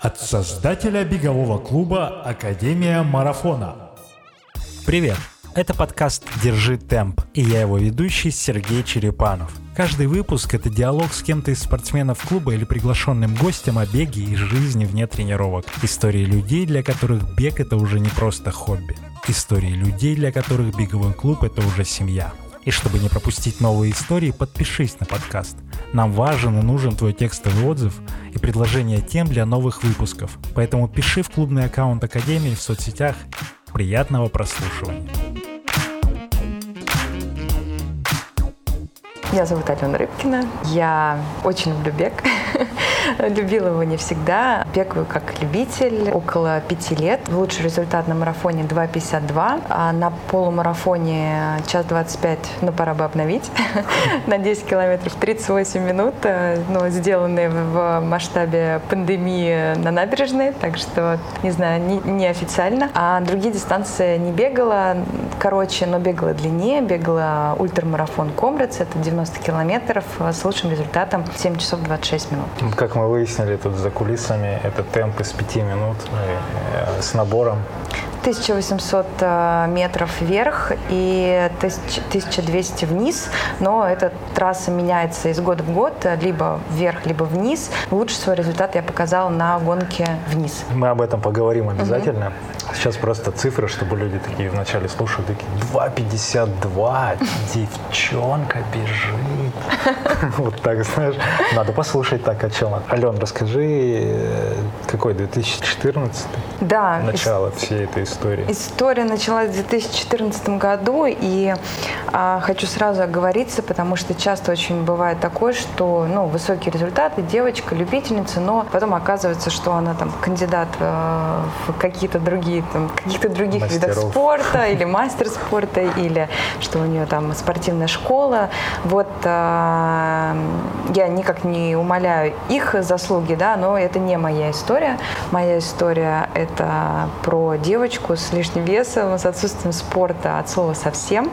От создателя бегового клуба «Академия марафона». Привет! Это подкаст «Держи темп» и я его ведущий Сергей Черепанов. Каждый выпуск – это диалог с кем-то из спортсменов клуба или приглашенным гостем о беге и жизни вне тренировок. Истории людей, для которых бег – это уже не просто хобби. Истории людей, для которых беговой клуб – это уже семья. И чтобы не пропустить новые истории, подпишись на подкаст. Нам важен и нужен твой текстовый отзыв и предложение тем для новых выпусков. Поэтому пиши в клубный аккаунт Академии в соцсетях. Приятного прослушивания. Меня зовут Алена Рыбкина. Я очень люблю бег. Любила его не всегда. Бегаю как любитель около пяти лет. Лучший результат на марафоне 2.52, а на полумарафоне час 25, ну пора бы обновить, на 10 километров 38 минут, э, но сделанные в масштабе пандемии на набережной, так что, не знаю, не, не. А другие дистанции не бегала, короче, но бегала длиннее, бегала ультрамарафон Комрец, это 90 километров с лучшим результатом 7 часов 26 минут. Как мы выяснили тут за кулисами, это темп из пяти минут э, с набором 1800 э, метров вверх и 1200 вниз, но эта трасса меняется из года в год, либо вверх, либо вниз. Лучший свой результат я показала на гонке вниз. Мы об этом поговорим обязательно. Угу. Сейчас просто цифры, чтобы люди такие вначале слушают, такие 2,52, девчонка бежит. Вот так, знаешь, надо послушать так о чем. Ален, расскажи, э, какой 2014? Да. Начало всей этой истории. История началась в 2014 году, и а, хочу сразу оговориться, потому что часто очень бывает такое, что ну, высокие результаты, девочка, любительница, но потом оказывается, что она там кандидат э, в какие-то другие, там, каких-то других Мастеров. видов спорта, или мастер спорта, или что у нее там спортивная школа. Вот э, я никак не умоляю их заслуги, да, но это не моя история. Моя история это про девочку, девочку с лишним весом, с отсутствием спорта от слова совсем,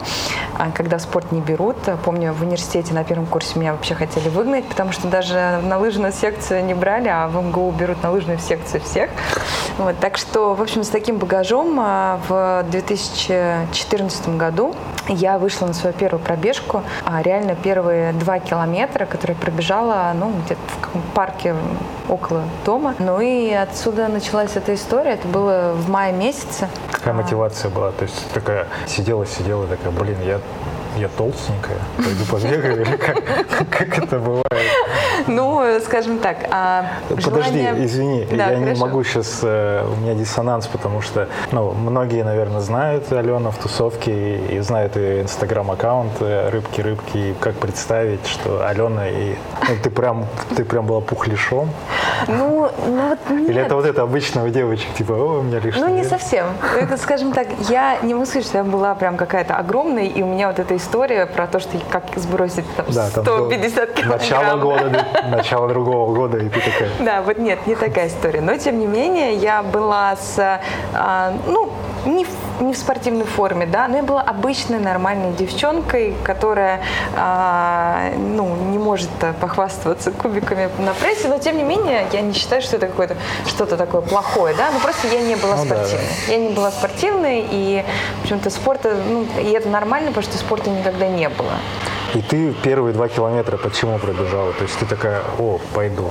а, когда спорт не берут. Помню, в университете на первом курсе меня вообще хотели выгнать, потому что даже на лыжную секцию не брали, а в МГУ берут на лыжную секцию всех. Вот, так что, в общем, с таким багажом а, в 2014 году я вышла на свою первую пробежку. А реально первые два километра, которые пробежала, ну, где-то в парке около дома. Ну и отсюда началась эта история. Это было в мае месяце. Какая а... мотивация была? То есть такая сидела, сидела, такая, блин, я я толстенькая, пойду побегаю, или как, как это бывает? Ну, скажем так, а Подожди, желание... извини, да, я хорошо. не могу сейчас, э, у меня диссонанс, потому что, ну, многие, наверное, знают Алену в тусовке и, и знают ее инстаграм-аккаунт «Рыбки-рыбки», как представить, что Алена, и, ну, ты прям, ты прям была пухлишом? Ну, ну вот нет. Или это вот это обычно у девочек, типа, о, у меня лишний Ну, не совсем. Это, скажем так, я не могу сказать, что я была прям какая-то огромная, и у меня вот эта история про то, что как сбросить там, да, 150 килограмм. Начало года, начало другого года, и ты такая. Да, вот нет, не такая история. Но, тем не менее, я была с, а, ну, не в, не в спортивной форме, да, но я была обычной нормальной девчонкой, которая а, ну, не может похвастаться кубиками на прессе, но тем не менее я не считаю, что это какое-то что-то такое плохое, да, но просто я не была ну, спортивной. Да, да. Я не была спортивной, и почему-то спорта, ну, и это нормально, потому что спорта никогда не было. И ты первые два километра почему пробежала? То есть ты такая, о, пойду.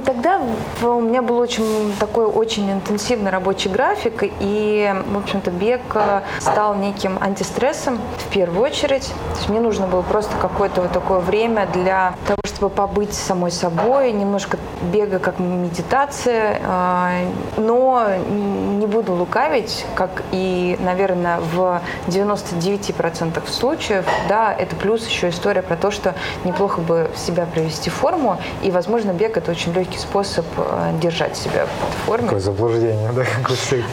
Тогда у меня был очень такой очень интенсивный рабочий график, и, в общем-то, бег э, стал неким антистрессом в первую очередь. То есть мне нужно было просто какое-то вот такое время для того, чтобы побыть самой собой, немножко бега как медитация, э, но не буду лукавить, как и, наверное, в 99% случаев, да, это плюс еще история про то, что неплохо бы себя привести в форму, и, возможно, бег это очень легкий способ э, держать себя в форме. Какое заблуждение, да, как вы все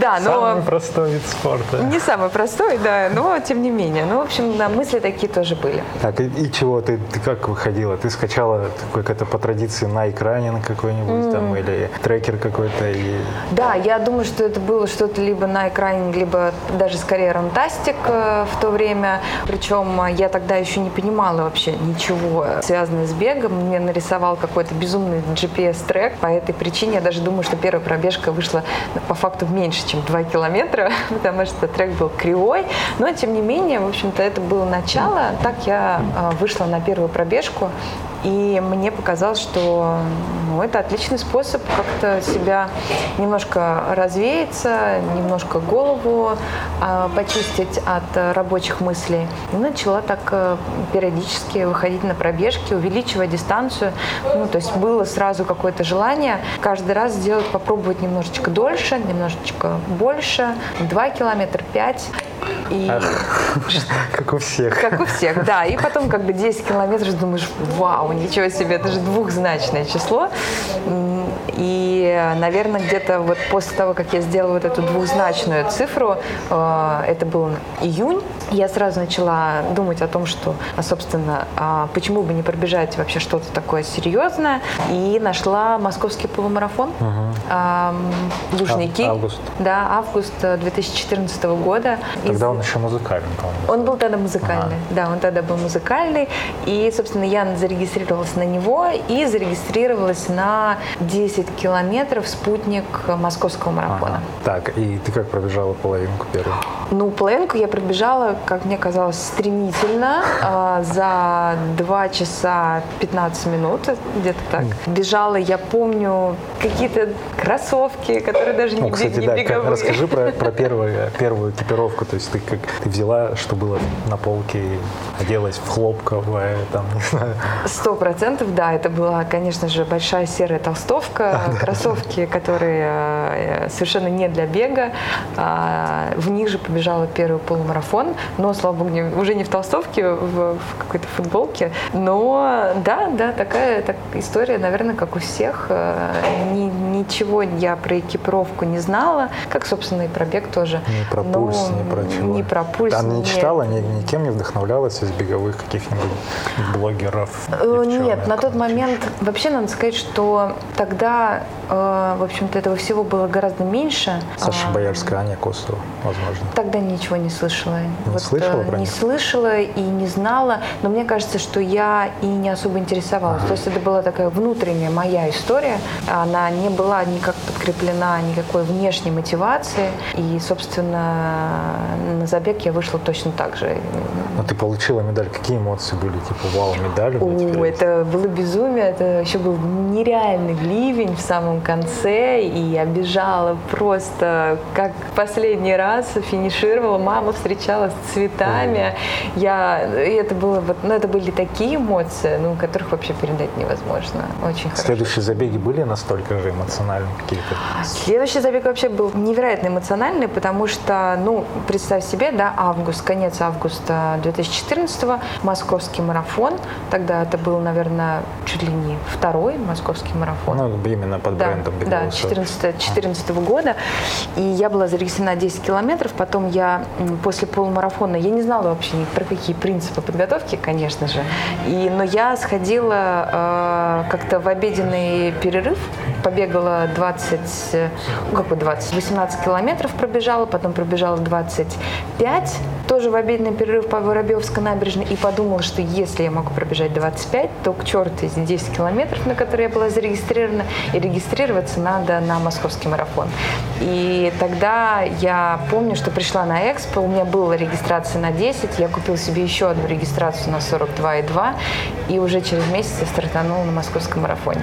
Да, но... Самый простой вид спорта. Не самый простой, да, но тем не менее. Ну, в общем, да, мысли такие тоже были. Так, и, и чего? Ты, ты как выходила? Ты скачала как-то по традиции на экране на какой-нибудь mm. там или трекер какой-то? И... Да, я думаю, что это было что-то либо на экране, либо даже скорее рантастик э, в то время. Причем я тогда еще не понимала вообще ничего связанное с бегом. Мне нарисовал какой-то безумный GPS PS-трек. По этой причине я даже думаю, что первая пробежка вышла по факту меньше, чем 2 километра, потому что трек был кривой. Но, тем не менее, в общем-то, это было начало. Так я а, вышла на первую пробежку. И мне показалось, что ну, это отличный способ как-то себя немножко развеяться, немножко голову э, почистить от рабочих мыслей. И начала так э, периодически выходить на пробежки, увеличивая дистанцию. Ну, то есть было сразу какое-то желание каждый раз сделать, попробовать немножечко дольше, немножечко больше, 2 километра, 5. И... Как у всех. Как у всех, да. И потом как бы 10 километров думаешь, вау, ничего себе, это же двухзначное число. И, наверное, где-то вот после того, как я сделала вот эту двухзначную цифру, э, это был июнь, я сразу начала думать о том, что, а, собственно, а, почему бы не пробежать вообще что-то такое серьезное. И нашла московский полумарафон. Угу. Лужники. Август. Да, август 2014 э, года. Тогда Он еще музыкальный, по-моему. Он был тогда музыкальный. Ага. Да, он тогда был музыкальный. И, собственно, я зарегистрировалась на него и зарегистрировалась на 10 километров спутник московского марафона. Ага. Так, и ты как пробежала половинку первую? Ну, половинку я пробежала как мне казалось, стремительно. А, за 2 часа 15 минут, где-то так. Бежала, я помню, какие-то кроссовки, которые даже ну, не, кстати, не да, беговые. Расскажи про, про первую, первую экипировку. То есть ты как ты взяла, что было на полке, оделась в хлопковое, там, не знаю. Сто процентов, да. Это была, конечно же, большая серая толстовка, кроссовки, которые э, совершенно не для бега. А, в них же побежала первый полумарафон но, слава богу, не, уже не в толстовке, в, в какой-то футболке. Но да, да, такая так, история, наверное, как у всех. Э, ни, ничего я про экипировку не знала, как, собственно, и про бег тоже. Не про но, пульс, не про чего. Не про пульс. Она не читала, ни, никем не вдохновлялась из беговых каких-нибудь блогеров? Э, нет, на тот момент вообще надо сказать, что тогда, э, в общем-то, этого всего было гораздо меньше. Саша Боярская, Аня Косова, возможно. Тогда ничего не слышала. Не вот слышала про Не них? слышала и не знала, но мне кажется, что я и не особо интересовалась. Ага. То есть это была такая внутренняя моя история, она не была никак подкреплена никакой внешней мотивацией, и, собственно, на забег я вышла точно так же. Но ты получила медаль, какие эмоции были? Типа, вау, медаль? О, это было безумие, это еще был нереальный ливень в самом конце, и я бежала просто как последний раз, финишировала, мама встречала с цветами. Я, это было вот, ну, это были такие эмоции, ну, которых вообще передать невозможно. Очень хорошо. Следующие забеги были настолько же эмоциональные какие-то? Следующий забег вообще был невероятно эмоциональный, потому что, ну, представь себе, да, август, конец августа 2014 московский марафон. Тогда это был, наверное, чуть ли не второй московский марафон. Ну, именно под да, брендом Да, 14, 14 года. И я была зарегистрирована 10 километров. Потом я после полумарафона, я не знала вообще ни про какие принципы подготовки, конечно же. И, но я сходила э, как-то в обеденный перерыв, побегала 20, ну какой 20, 18 километров пробежала, потом пробежала 25, тоже в обеденный перерыв по Воробьевской набережной, и подумала, что если я могу пробежать 25, то к черту эти 10 километров, на которые я была зарегистрирована, и регистрироваться надо на московский марафон. И тогда я помню, что пришла на экспо, у меня была регистрация на 10, я купила себе еще одну регистрацию на 42,2, и уже через месяц я стартанула на московском марафоне.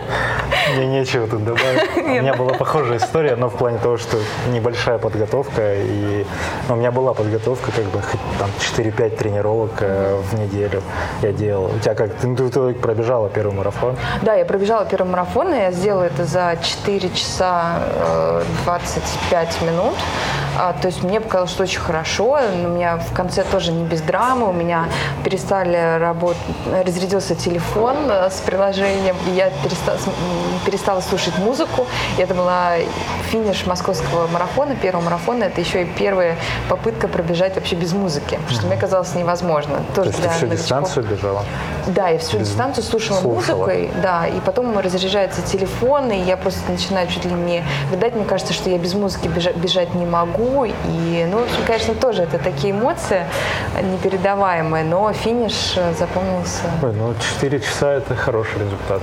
Мне нечего тут добавить. У меня была похожая история, но в плане того, что небольшая подготовка. И ну, у меня была подготовка, как бы там 4-5 тренировок э, в неделю я делал. У тебя как? Ты, ты пробежала первый марафон? Да, я пробежала первый марафон, и я сделала это за 4 часа э, 25 минут. А, то есть мне показалось, что очень хорошо. У меня в конце тоже не без драмы. У меня перестали работать, разрядился телефон э, с приложением, и я перестала, перестала слушать музыку. И это была финиш московского марафона, первого марафона. Это еще и первая попытка пробежать вообще без музыки, что мне казалось невозможно. Тоже То есть ты всю новичков. дистанцию бежала? Да, я всю без... дистанцию слушала, слушала музыкой, да, и потом разряжается телефон, и я просто начинаю чуть ли не... Видать, мне кажется, что я без музыки бежать, бежать не могу. И, ну, в общем, конечно, тоже это такие эмоции непередаваемые, но финиш запомнился. Ой, ну 4 часа это хороший результат.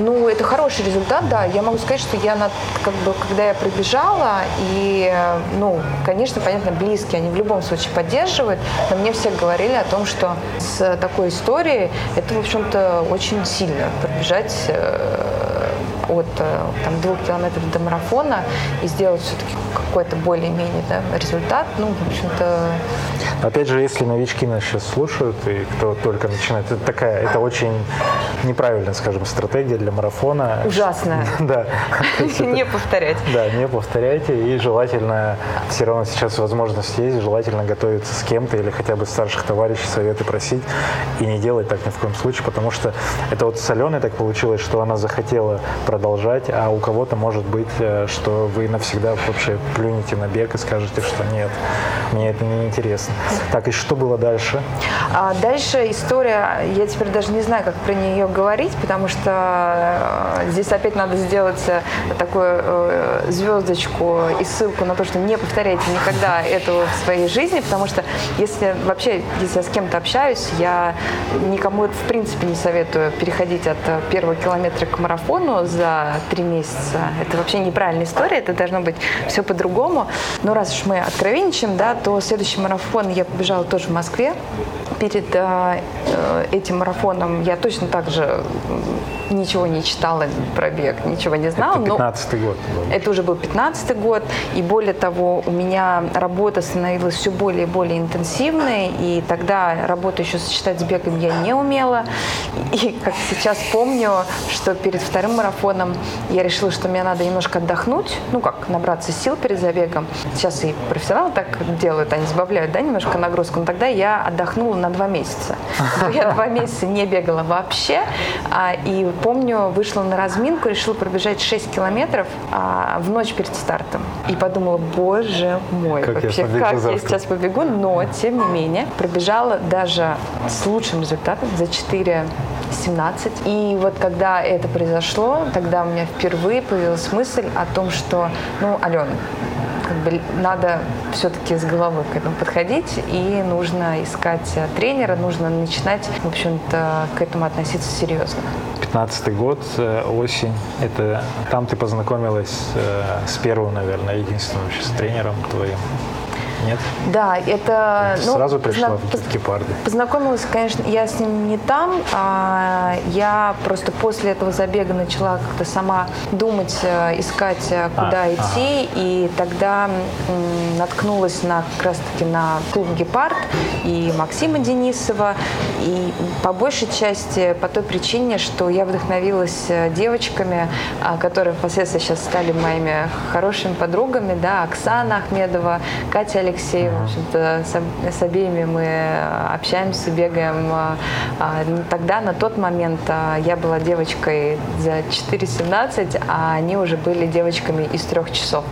Ну, это хороший результат, да. Я могу сказать, что я, на, как бы, когда я пробежала, и, ну, конечно, понятно, близкие, они в любом случае поддерживают, но мне все говорили о том, что с такой историей это, в общем-то, очень сильно пробежать э, от э, там, двух километров до марафона и сделать все-таки какой-то более-менее да, результат, ну, в общем-то... Опять же, если новички нас сейчас слушают, и кто только начинает, это такая, это очень неправильная, скажем, стратегия для марафона. Ужасная. Да. Не повторять. Да, не повторяйте, и желательно, все равно сейчас возможность есть, желательно готовиться с кем-то или хотя бы старших товарищей советы просить, и не делать так ни в коем случае, потому что это вот с Аленой так получилось, что она захотела продолжать, а у кого-то может быть, э, что вы навсегда вообще плюнете на бег и скажете, что нет, мне это не интересно. Так, и что было дальше? А дальше история, я теперь даже не знаю, как про нее говорить, потому что э, здесь опять надо сделать э, такую звездочку и ссылку на то, что не повторяйте никогда этого в своей жизни, потому что если вообще, если я с кем-то общаюсь, я никому в принципе не советую переходить от первого километра к марафону за три месяца. Это вообще неправильная история, это должно быть все по-другому. Но раз уж мы откровенничаем, да, то следующий марафон я побежала тоже в Москве. Перед э, этим марафоном я точно так же ничего не читала про бег, ничего не знала. Это 15 год. Был. Это уже был 15 год. И более того, у меня работа становилась все более и более интенсивной. И тогда работу еще сочетать с бегом я не умела. И как сейчас помню, что перед вторым марафоном я решила, что мне надо немножко отдохнуть. Ну как, набраться сил перед забегом. Сейчас и профессионалы так делают, они сбавляют да, немножко нагрузку. Но тогда я отдохнула на два месяца. Я два месяца не бегала вообще. А, и помню, вышла на разминку, решила пробежать 6 километров а, в ночь перед стартом. И подумала, боже мой, как вообще, я как завтра. я сейчас побегу. Но, тем не менее, пробежала даже с лучшим результатом за 4 17. И вот когда это произошло, тогда у меня впервые появилась мысль о том, что, ну, Алена, как бы надо все-таки с головой к этому подходить, и нужно искать тренера, нужно начинать, в общем-то, к этому относиться серьезно. 15 год, э, осень. Это там ты познакомилась э, с первым, наверное, единственным вообще с тренером твоим. Нет? Да, это... ну, сразу пришла позна... в гепарды? Познакомилась, конечно, я с ним не там. А я просто после этого забега начала как-то сама думать, э, искать, э, куда а, идти. Ага. И тогда м, наткнулась на, как раз-таки на клуб «Гепард» и Максима Денисова. И по большей части по той причине, что я вдохновилась э, девочками, а, которые впоследствии сейчас стали моими хорошими подругами. Да, Оксана Ахмедова, Катя Алексей, в общем-то, с, с обеими мы общаемся, бегаем. А, а, тогда, на тот момент, а, я была девочкой за 4.17, а они уже были девочками из трех часов.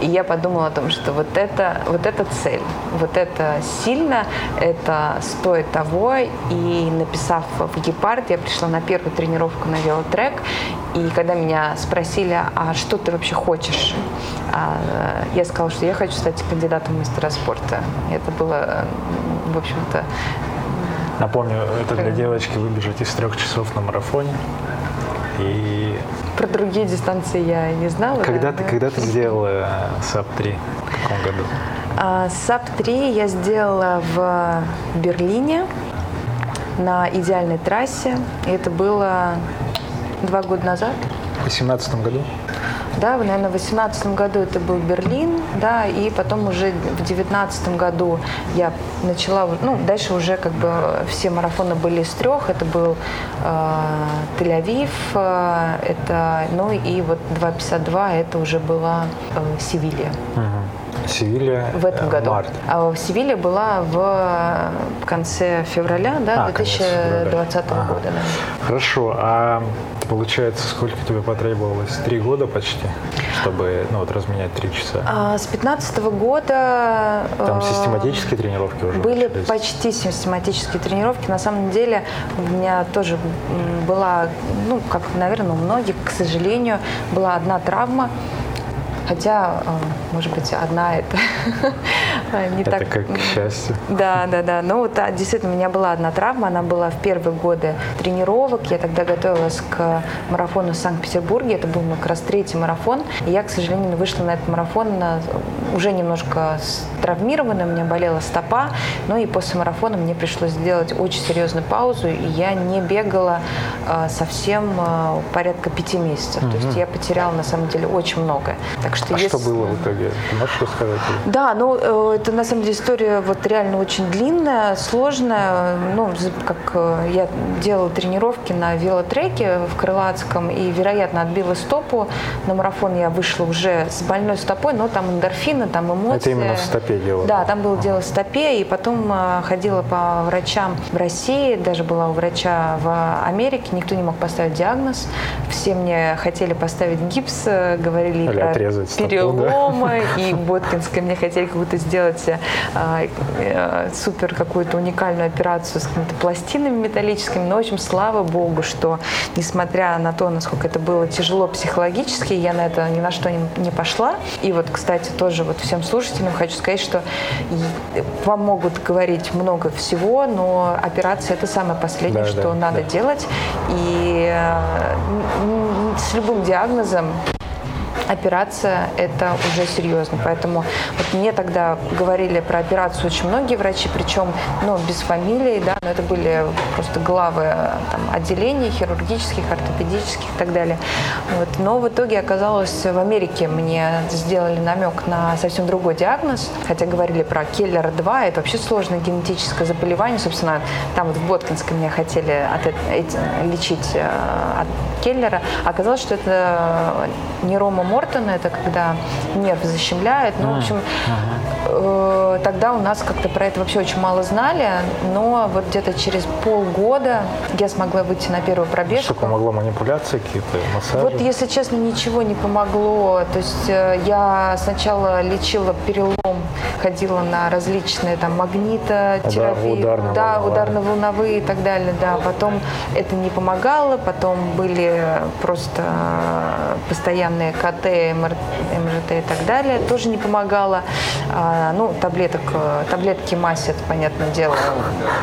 И я подумала о том, что вот это, вот это цель, вот это сильно, это стоит того. И написав в Гепард, я пришла на первую тренировку на велотрек, и когда меня спросили, а что ты вообще хочешь, я сказала, что я хочу стать кандидатом в мастера спорта. Это было, в общем-то... Напомню, это для девочки выбежать из трех часов на марафоне. И... Про другие дистанции я не знала. Когда, да, ты, да? когда ты сделала sub-3? В каком году? А, sub-3 я сделала в Берлине на идеальной трассе. И это было два года назад. В 2018 году? Да, наверное, в 2018 году это был Берлин, да, и потом уже в 2019 году я начала, ну, дальше уже как бы все марафоны были из трех, это был э, Тель-Авив, э, это, ну и вот 2.52 это уже была э, Севилья. Угу. Севилья в этом году. Март. А в Севилье была в конце февраля, да, а, 2020 ага. года. Да. Хорошо. А Получается, сколько тебе потребовалось? Три года почти, чтобы ну, вот, разменять три часа? А, с 15 года... Там э, систематические тренировки уже Были начались? почти систематические тренировки. На самом деле у меня тоже была, ну, как, наверное, у многих, к сожалению, была одна травма Хотя, э, может быть, одна это не так... Это как счастье. Да, да, да. Ну, вот, действительно, у меня была одна травма, она была в первые годы тренировок. Я тогда готовилась к марафону в Санкт-Петербурге. Это был как раз третий марафон. И я, к сожалению, вышла на этот марафон уже немножко травмированная, у меня болела стопа. Ну и после марафона мне пришлось сделать очень серьезную паузу, и я не бегала э, совсем э, порядка пяти месяцев. Угу. То есть я потеряла, на самом деле, очень многое. Так что, а если... что было в итоге? Ты можешь рассказать? Да, ну, э, это, на самом деле, история вот реально очень длинная, сложная. Ну, как э, я делала тренировки на велотреке в Крылатском, и, вероятно, отбила стопу. На марафон я вышла уже с больной стопой, но там эндорфины, там эмоции. Это именно в стопе дело? Да, там было дело в стопе, и потом э, ходила по врачам в России, даже была у врача в Америке, никто не мог поставить диагноз. Все мне хотели поставить гипс, говорили Или про переломы, да? и Боткинской мне хотели какую-то сделать а, а, супер какую-то уникальную операцию с какими-то пластинами металлическими. Но, в общем, слава богу, что несмотря на то, насколько это было тяжело психологически, я на это ни на что не, не пошла. И вот, кстати, тоже вот всем слушателям хочу сказать, что вам могут говорить много всего, но операция это самое последнее, да, что да, надо да. делать. И э, с любым диагнозом операция – это уже серьезно. Поэтому вот мне тогда говорили про операцию очень многие врачи, причем ну, без фамилии, да, но это были просто главы там, отделений хирургических, ортопедических и так далее. Вот. Но в итоге оказалось, в Америке мне сделали намек на совсем другой диагноз, хотя говорили про Келлера-2, это вообще сложное генетическое заболевание. Собственно, там вот в Боткинской меня хотели от, эти, лечить э, от Келлера. Оказалось, что это нейрома Мортона, это когда нерв защемляет. Ну, в общем, э, тогда у нас как-то про это вообще очень мало знали, но вот где-то через полгода я смогла выйти на первую пробежку. Что помогло манипуляции какие-то, массажи? Вот, если честно, ничего не помогло. То есть э, я сначала лечила перелом, ходила на различные там магнитотерапии, ударно да, ударно-волновые и так далее, да. Потом это не помогало, потом были просто постоянные КТ МРТ, МРТ и так далее, тоже не помогало. А, ну, таблеток, э, таблетки массе, это, понятное дело,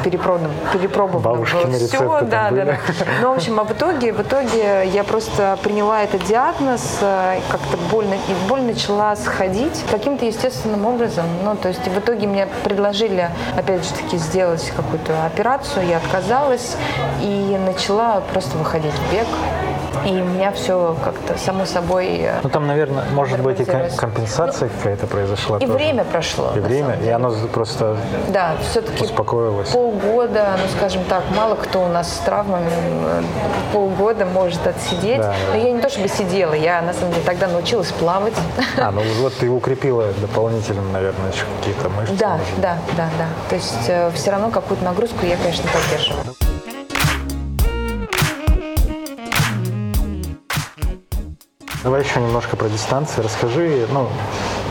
перепробовано, перепробовано все. Да, да, да. Ну, в общем, а в итоге, в итоге я просто приняла этот диагноз, э, как-то больно, и боль начала сходить каким-то естественным образом. Ну, то есть в итоге мне предложили, опять же таки, сделать какую-то операцию, я отказалась и начала просто выходить в бег. И у меня все как-то само собой... Э, ну там, наверное, может быть и компенсация какая-то произошла. И тоже. время прошло. И время, и оно просто да, все-таки успокоилось. Полгода, ну скажем так, мало кто у нас с травмами э, полгода может отсидеть. Да, Но я не то чтобы сидела, я на самом деле тогда научилась плавать. А, ну вот ты укрепила дополнительно, наверное, еще какие-то мышцы. Да, да, да, да. То есть э, все равно какую-то нагрузку я, конечно, поддерживаю. Давай еще немножко про дистанции. Расскажи, ну,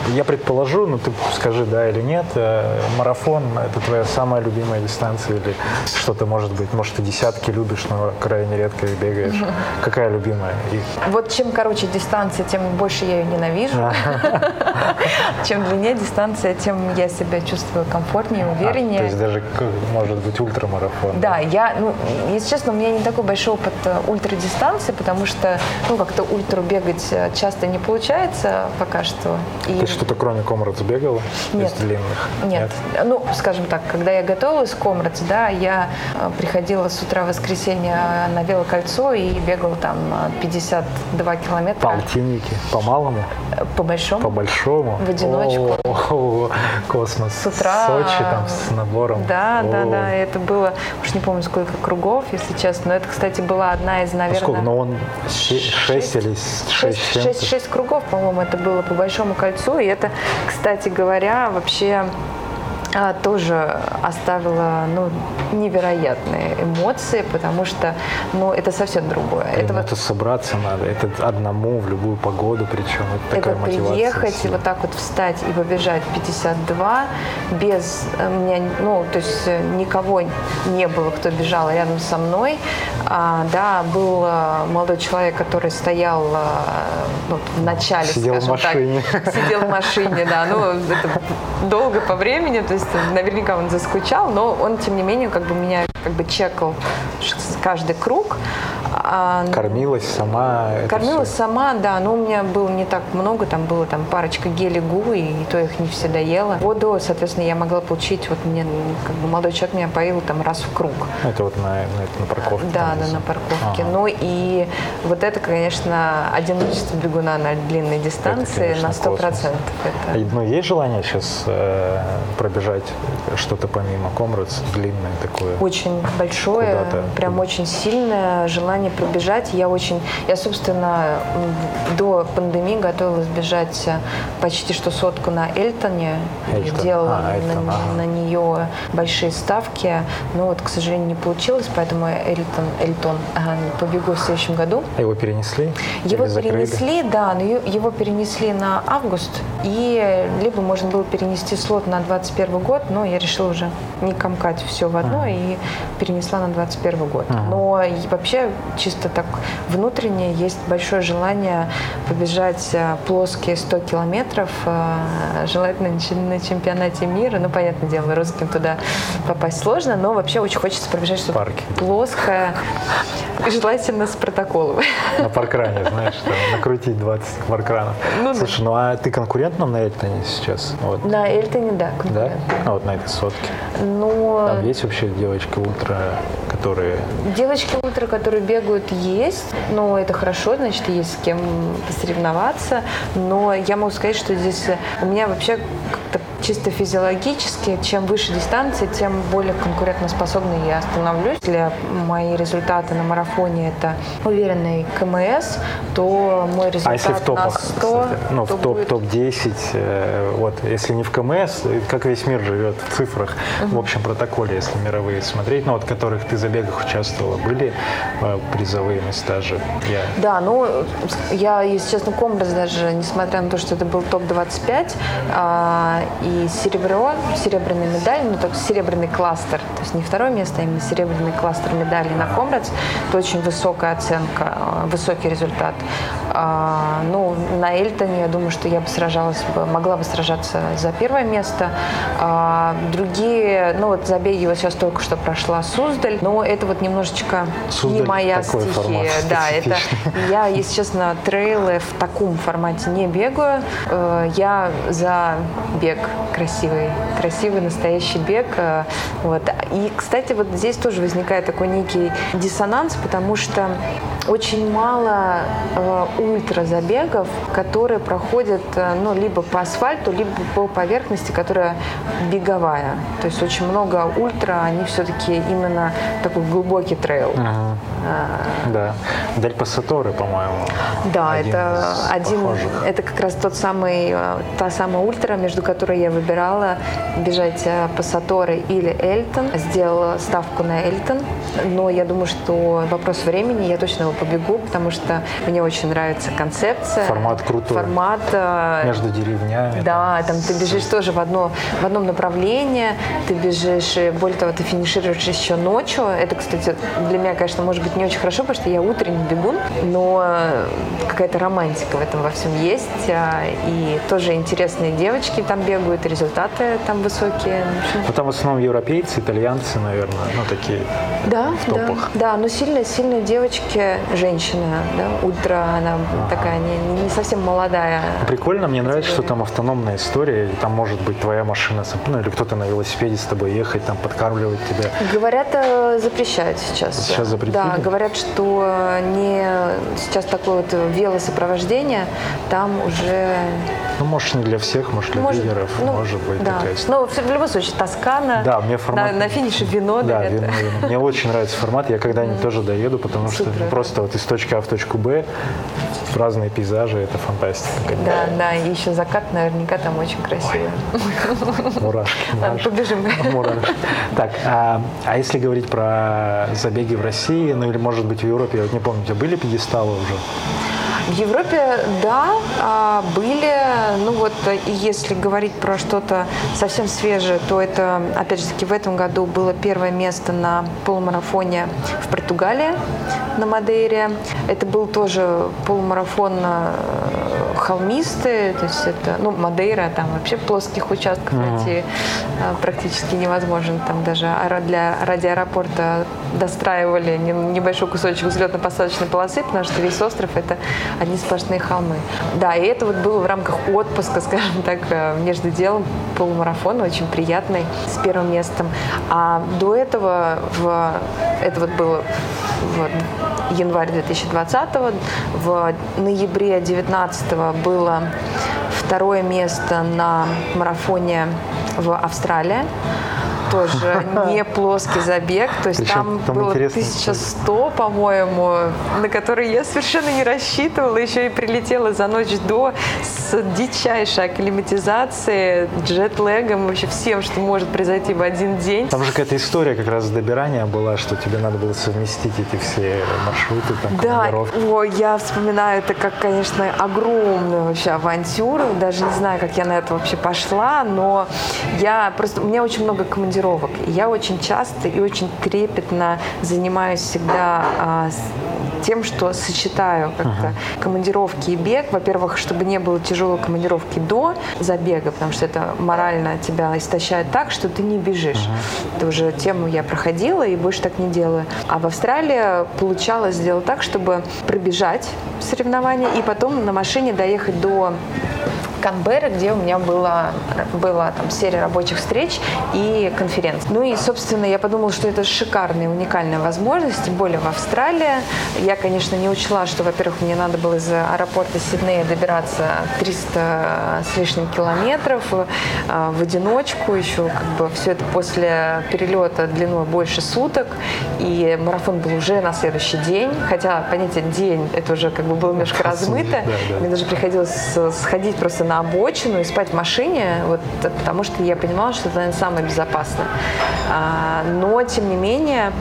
я предположу, но ты скажи, да или нет, э, марафон – это твоя самая любимая дистанция или что-то может быть? Может, ты десятки любишь, но крайне редко их бегаешь. Какая любимая? И... Вот чем короче дистанция, тем больше я ее ненавижу. Чем длиннее дистанция, тем я себя чувствую комфортнее, а, увереннее. То есть даже может быть ультрамарафон? Да, я, ну, если честно, у меня не такой большой опыт э, ультрадистанции, потому что, ну, как-то ультру бегать э, часто не получается пока что. И что-то кроме Комрадс бегала Нет. из длинных? Нет. Нет. Ну, скажем так, когда я готовилась к Комрадс, да, я э, приходила с утра воскресенья на велокольцо и бегала там 52 километра. Полтинники? По малому? Э, по большому. По большому? В одиночку. О, космос. С утра. Сочи там с набором. Да, да, да. Это было, уж не помню, сколько кругов, если честно. Но это, кстати, была одна из, наверное... Ну, сколько? Но он 6 или 6 6, 6 кругов, по-моему, это было по большому кольцу. И это, кстати говоря, вообще тоже оставила ну, невероятные эмоции, потому что ну, это совсем другое. Блин, это, вот, собраться надо, это одному в любую погоду, причем это, это такая мотивация. приехать и вот так вот встать и побежать 52 без э, меня, ну, то есть э, никого не было, кто бежал рядом со мной. А, да, был э, молодой человек, который стоял ну, в начале, сидел скажем в машине. так, сидел в машине, да, ну, это долго по времени, то есть наверняка он заскучал, но он, тем не менее, как бы меня как бы чекал каждый круг. А, кормилась сама? Кормилась сама, да, но у меня было не так много, там было там парочка гели гу, и, и то их не все доела. Воду, соответственно, я могла получить, вот мне, как бы молодой человек меня поил там раз в круг. Это вот на, на, на парковке? Да, да, на парковке. Ага. Ну и вот это, конечно, одиночество бегуна на длинной дистанции это, конечно, на сто процентов. Это... Ну, есть желание сейчас э, пробежать что-то помимо Комрадс, длинное такое? Очень большое, прям очень сильное желание пробежать. Я очень, я, собственно, до пандемии готовилась бежать почти что сотку на Эльтоне. Эльтон. Делала а, Эльтон, на, ага. на нее большие ставки. Но вот, к сожалению, не получилось, поэтому Эльтон, Эльтон ага, побегу в следующем году. А его перенесли? Его перенесли, да, но его перенесли на август. И либо можно было перенести слот на 21 год, но я решила уже не комкать все в одно ага. и перенесла на 21 год. Ага. Но вообще чисто так внутренне есть большое желание побежать э, плоские 100 километров, э, желательно на чемпионате мира. Ну, понятное дело, русским туда попасть сложно, но вообще очень хочется пробежать что-то плоское, желательно с протоколом. На паркране, знаешь, там, накрутить 20 паркранов. Ну, Слушай, ну а ты конкурентном на Эльтоне сейчас? Вот. На Эльтоне, да. Да? А вот на этой сотке? Ну... Там есть вообще девочки ультра, которые... Девочки ультра, которые бегают, есть. Но это хорошо, значит, есть с кем посоревноваться. Но я могу сказать, что здесь у меня вообще как-то чисто физиологически, чем выше дистанция, тем более конкурентоспособной я становлюсь. Для мои результаты на марафоне это уверенный КМС, то мой результат а если в топах, на 100, кстати, ну, в топ, будет... топ-10, э, вот, если не в КМС, как весь мир живет в цифрах, uh-huh. в общем протоколе, если мировые смотреть, ну, вот которых ты забегах участвовала, были э, призовые места же? Я... Да, ну, я, если честно, комплекс даже, несмотря на то, что это был топ-25, э, и серебро, серебряная медаль, ну так серебряный кластер, то есть не второе место, а именно серебряный кластер медали на Комрадс, это очень высокая оценка, э, высокий результат. А, ну, на Эльтоне я думаю, что я бы сражалась, могла бы сражаться за первое место. А, другие, ну вот забеги вот сейчас только что прошла Суздаль, но это вот немножечко Суздаль не моя стихия. Да, это я, если честно, трейлы в таком формате не бегаю. Э, я за бег красивый, красивый настоящий бег. Э, вот. И, кстати, вот здесь тоже возникает такой некий диссонанс, потому что очень мало э, ультразабегов, которые проходят э, ну, либо по асфальту, либо по поверхности, которая беговая. То есть очень много ультра, они все-таки именно такой глубокий трейл. Ага. Да. Дель Пассаторы, по-моему. Да, один это один, похожих. это как раз тот самый, э, та самая ультра, между которой я выбирала бежать э, Пассаторы или Эльтон. Сделала ставку на Эльтон, но я думаю, что вопрос времени, я точно его побегу, потому что мне очень нравится концепция. Формат крутой. Формат. Э, между деревнями. Да, там, там ты бежишь тоже в, одно, в одном направлении, ты бежишь, более того, ты финишируешь еще ночью. Это, кстати, для меня, конечно, может быть не очень хорошо, потому что я утренний бегун, но какая-то романтика в этом во всем есть. А, и тоже интересные девочки там бегают, результаты там высокие. Ну, там в основном европейцы, итальянцы, наверное, ну, такие да, в топах. Да, да, но сильные, сильные девочки, женщина, да, ультра, она ага. такая не, не совсем молодая. Прикольно, мне нравится, что там автономная история, и там может быть твоя машина, ну, или кто-то на велосипеде с тобой ехать, там подкармливать тебя. Говорят, э, запрещают сейчас. Сейчас запретили? Да, говорят, что не сейчас такой вот велосопровождения, там уже... Ну, может, не для всех, может, для может, лидеров, ну, может быть да. такая Ну, в любом случае, Тоскана, да, мне формат... на, на финише вино. Да, вино, вино. Мне очень нравится формат, я когда-нибудь тоже доеду, потому Супер. что просто вот из точки А в точку Б разные пейзажи, это фантастика. Да, да, и еще закат наверняка там очень красивый. Мурашки, мурашки. Побежим. Мурашки. Так, а, а если говорить про забеги в России, ну или может быть в Европе, я вот не помню, у тебя были пьедесталы уже? В Европе, да, а, были. Ну вот, если говорить про что-то совсем свежее, то это, опять же таки, в этом году было первое место на полумарафоне в Португалии на Мадейре. Это был тоже полумарафон холмистый, то есть это, ну, Мадейра, там вообще плоских участков mm-hmm. найти практически невозможно. Там даже для, ради аэропорта достраивали небольшой кусочек взлетно-посадочной полосы, потому что весь остров это одни сплошные холмы. Да, и это вот было в рамках отпуска, скажем так, э, между делом полумарафон, очень приятный, с первым местом. А до этого, в, это вот было в январь 2020 в ноябре 2019 было второе место на марафоне в Австралии тоже не плоский забег, то есть там, там было 1100, по-моему, на который я совершенно не рассчитывала, еще и прилетела за ночь до с дичайшей акклиматизацией, джетлегом, вообще всем, что может произойти в один день. Там же какая-то история как раз добирания была, что тебе надо было совместить эти все маршруты, там, Да, о, я вспоминаю это как, конечно, огромную вообще авантюру, даже не знаю, как я на это вообще пошла, но я просто, у меня очень много командировок командировок. я очень часто и очень трепетно занимаюсь всегда а, тем, что сочетаю как-то uh-huh. командировки и бег. Во-первых, чтобы не было тяжелой командировки до забега, потому что это морально тебя истощает так, что ты не бежишь. Uh-huh. Это уже тему я проходила и больше так не делаю. А в Австралии получалось сделать так, чтобы пробежать соревнования и потом на машине доехать до Канберры, где у меня была, была там серия рабочих встреч и конференций. Ну и, собственно, я подумала, что это шикарная, уникальная возможность, тем более в Австралии. Я, конечно, не учла, что, во-первых, мне надо было из аэропорта Сиднея добираться 300 с лишним километров э, в одиночку, еще как бы все это после перелета длиной больше суток, и марафон был уже на следующий день, хотя понятие день, это уже как бы было немножко размыто, да, да. мне даже приходилось сходить просто на обочину и спать в машине, вот, потому что я понимала, что это, наверное, самое безопасное. А, но, тем не менее,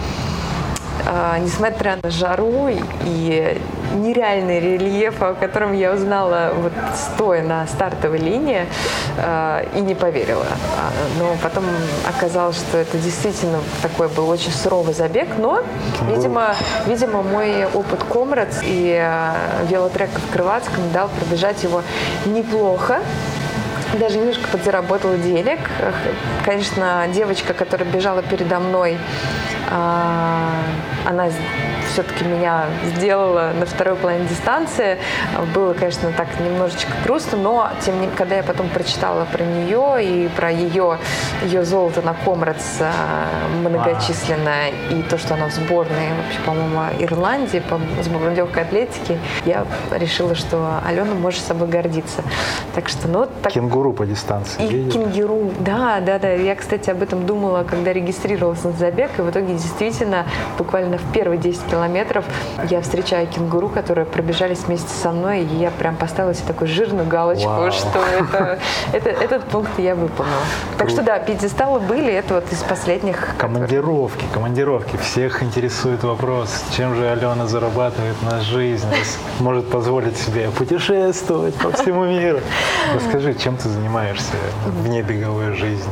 а, несмотря на жару и нереальный рельеф, о котором я узнала вот стоя на стартовой линии э, и не поверила. А, но потом оказалось, что это действительно такой был очень суровый забег, но, видимо, видимо мой опыт Комрадс и э, велотрека в Крылатском дал пробежать его неплохо даже немножко подзаработала денег. Конечно, девочка, которая бежала передо мной, она все-таки меня сделала на второй половине дистанции. Было, конечно, так немножечко грустно, но тем не менее, когда я потом прочитала про нее и про ее, ее золото на Комрадс многочисленное, а. и то, что она в сборной, вообще, по-моему, Ирландии, по сборной легкой атлетики, я решила, что Алена может собой гордиться. Так что, ну, так... Кенгуру по дистанции. И видишь? кенгуру, да, да, да. Я, кстати, об этом думала, когда регистрировалась на забег, и в итоге действительно буквально в первые 10 километров я встречаю кенгуру, которые пробежались вместе со мной, и я прям поставила себе такую жирную галочку, Вау. что это, это, этот пункт я выполнила. Круто. Так что да, пьедесталы были, это вот из последних. Командировки, командировки. Всех интересует вопрос, чем же Алена зарабатывает на жизнь, может позволить себе путешествовать по всему миру. Расскажи, чем ты занимаешься вне беговой жизни?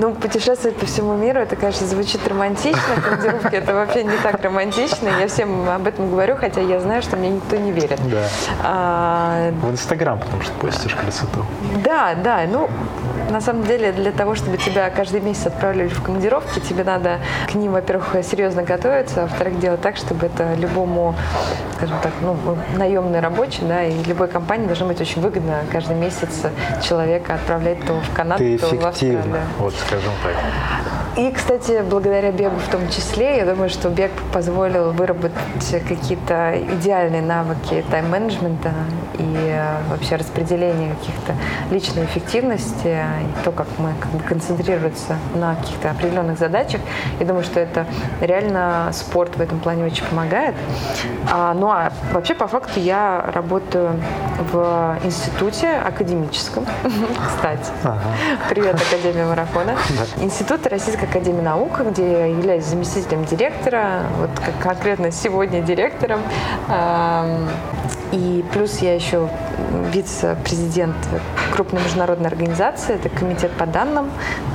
Ну, путешествовать по всему миру, это, конечно, звучит романтично. Командировки это вообще не так романтично. Я всем об этом говорю, хотя я знаю, что мне никто не верит. Да. А... В Инстаграм, потому что постишь красоту. Да, да. Ну, на самом деле, для того, чтобы тебя каждый месяц отправляли в командировки, тебе надо к ним, во-первых, серьезно готовиться, а во-вторых, делать так, чтобы это любому, скажем так, ну, наемный рабочий, да, и любой компании должно быть очень выгодно каждый месяц человека отправлять то в Канаду, Ты то в Австралию. Вот, скажем так. И, кстати, благодаря бегу в том числе, я думаю, что бег позволил выработать какие-то идеальные навыки тайм-менеджмента и э, вообще распределения каких-то личной эффективности и то, как мы как бы концентрироваться на каких-то определенных задачах. Я думаю, что это реально спорт в этом плане очень помогает. А, ну а вообще по факту я работаю в институте академическом, кстати. Ага. Привет, Академия марафона. Институт Российской Академии Наук, где я являюсь заместителем директора, вот конкретно сегодня директором. И плюс я еще вице-президент крупной международной организации, это комитет по данным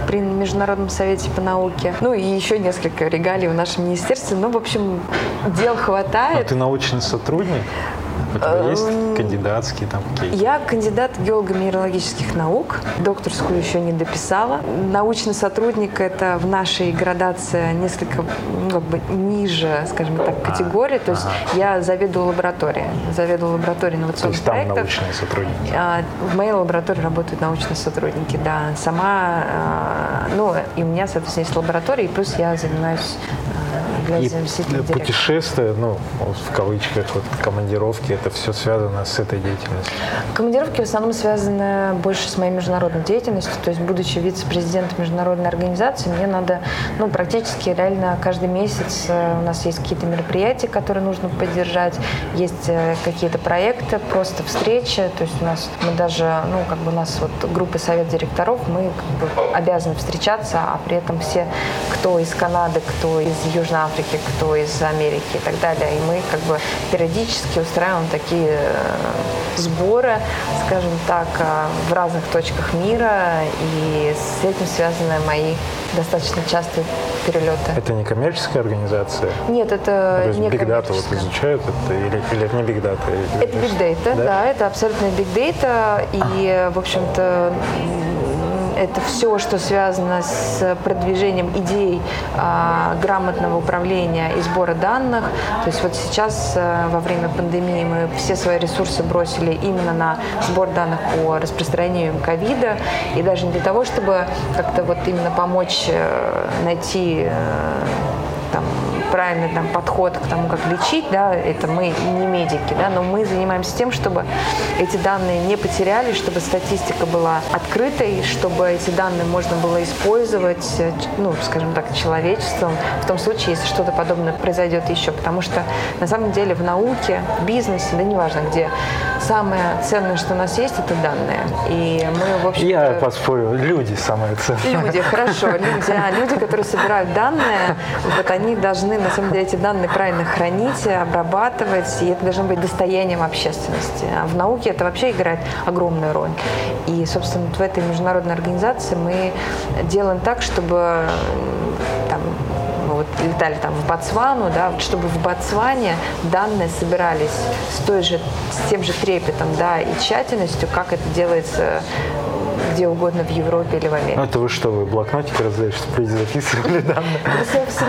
при Международном совете по науке. Ну и еще несколько регалий в нашем министерстве. Ну, в общем, дел хватает. А ты научный сотрудник? У тебя есть эм, кандидатские там какие-то? Я кандидат геолого-минералогических наук. Докторскую еще не дописала. Научный сотрудник – это в нашей градации несколько ну, как бы ниже, скажем так, а, категории. То есть ага. я заведую лабораторией. Заведую лабораторией инновационных То есть там научные сотрудники? А, в моей лаборатории работают научные сотрудники, да. Сама, а, ну, и у меня, соответственно, есть лаборатория, и плюс я занимаюсь для и путешествия, ну, в кавычках, вот, командировки, это все связано с этой деятельностью? Командировки в основном связаны больше с моей международной деятельностью. То есть, будучи вице-президентом международной организации, мне надо, ну, практически реально каждый месяц э, у нас есть какие-то мероприятия, которые нужно поддержать, есть э, какие-то проекты, просто встречи. То есть у нас мы даже, ну, как бы у нас вот группа совет директоров, мы как бы обязаны встречаться, а при этом все, кто из Канады, кто из Южной Африки, Африки, кто из Америки и так далее. И мы как бы периодически устраиваем такие э, сборы, скажем так, э, в разных точках мира, и с этим связаны мои достаточно частые перелеты. Это не коммерческая организация? Нет, это ну, не Big Data вот изучают это, или, или это не Big Data? Это Big Data, да, да это абсолютно Big Data, и, в общем-то, это все, что связано с продвижением идей а, грамотного управления и сбора данных. То есть вот сейчас а, во время пандемии мы все свои ресурсы бросили именно на сбор данных по распространению ковида. И даже не для того, чтобы как-то вот именно помочь э, найти э, там, правильный там, подход к тому, как лечить, да, это мы не медики, да, но мы занимаемся тем, чтобы эти данные не потерялись, чтобы статистика была открытой, чтобы эти данные можно было использовать, э, ну, скажем так, человечеством в том случае, если что-то подобное произойдет еще. Потому что на самом деле в науке, в бизнесе, да неважно где, самое ценное, что у нас есть, это данные. И мы, в общем Я поспорю, люди самые ценные. Люди, хорошо, люди, а люди, которые собирают данные, вот они должны на самом деле эти данные правильно хранить, обрабатывать, и это должно быть достоянием общественности. А в науке это вообще играет огромную роль. И, собственно, в этой международной организации мы делаем так, чтобы там, вот летали там в Ботсвану, да, чтобы в Ботсване данные собирались с той же, с тем же трепетом, да, и тщательностью, как это делается где угодно в Европе или в Америке. Ну, это вы что, вы блокнотики чтобы люди записывали данные?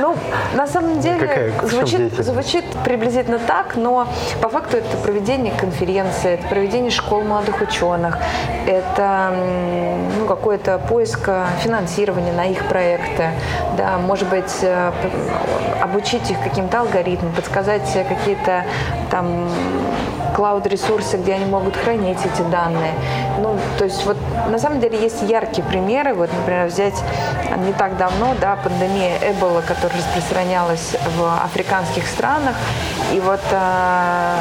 Ну, на самом деле Какая, звучит, звучит приблизительно так, но по факту это проведение конференции, это проведение школ молодых ученых, это ну, какое-то поиск финансирования на их проекты, да, может быть, э, обучить их каким-то алгоритмам, подсказать какие-то там клауд-ресурсы, где они могут хранить эти данные. Ну, то есть вот на самом деле есть яркие примеры. Вот, например, взять не так давно, да, пандемия Эбола, которая распространялась в африканских странах. И вот э,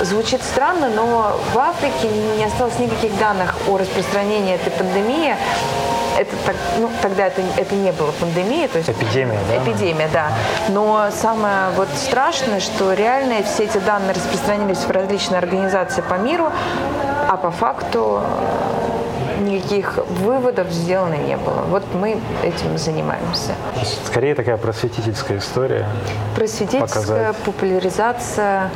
звучит странно, но в Африке не осталось никаких данных о распространении этой пандемии это так, ну, тогда это, это не было пандемия, то есть эпидемия, да? Эпидемия, да. Но самое вот страшное, что реально все эти данные распространились в различные организации по миру, а по факту никаких выводов сделано не было. Вот мы этим занимаемся. Скорее такая просветительская история. Просветительская, показать. популяризация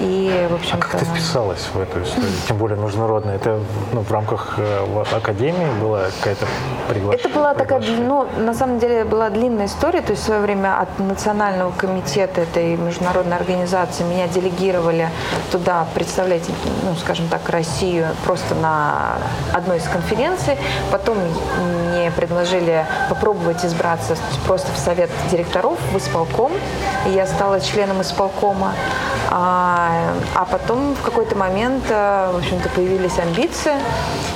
и, в общем-то... А как ты вписалась в эту историю? Тем более международная. Это ну, в рамках э, академии была какая-то приглашение? Это была такая, ну, на самом деле, была длинная история. То есть в свое время от национального комитета этой международной организации меня делегировали туда представлять, ну, скажем так, Россию просто на одной из конференций. Потом мне предложили попробовать избраться просто в совет директоров, в исполком. И я стала членом исполкома. А, а потом в какой-то момент, э, в общем-то, появились амбиции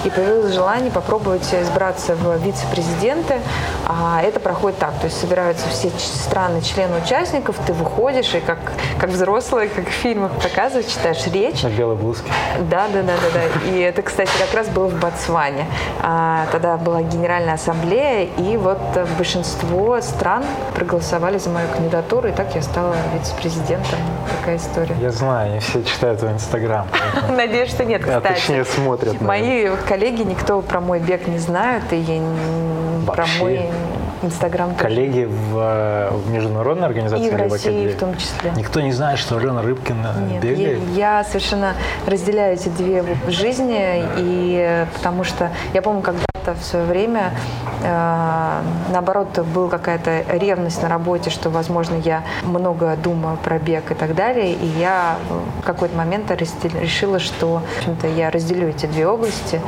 и появилось желание попробовать избраться в вице-президенты. А это проходит так, то есть собираются все страны, члены участников, ты выходишь и как, как взрослый, как в фильмах показывают, читаешь речь. На белой блузке. Да, да, да, да, да. И это, кстати, как раз было в Ботсване. А, тогда была Генеральная Ассамблея, и вот большинство стран проголосовали за мою кандидатуру, и так я стала вице-президентом. Такая история. Я знаю, они все читают твой инстаграм. Надеюсь, что нет, кстати. А точнее смотрят. Мои коллеги никто про мой бег не знают, и про мой Инстаграм Коллеги в, э, в международной организации и в России в, том числе. Никто не знает, что Алена Рыбкина Нет, бегает? Я, я совершенно разделяю эти две жизни, и потому что я помню, когда-то в свое время э, наоборот была какая-то ревность на работе, что, возможно, я много думаю про бег и так далее, и я в какой-то момент решила, что в общем-то, я разделю эти две области,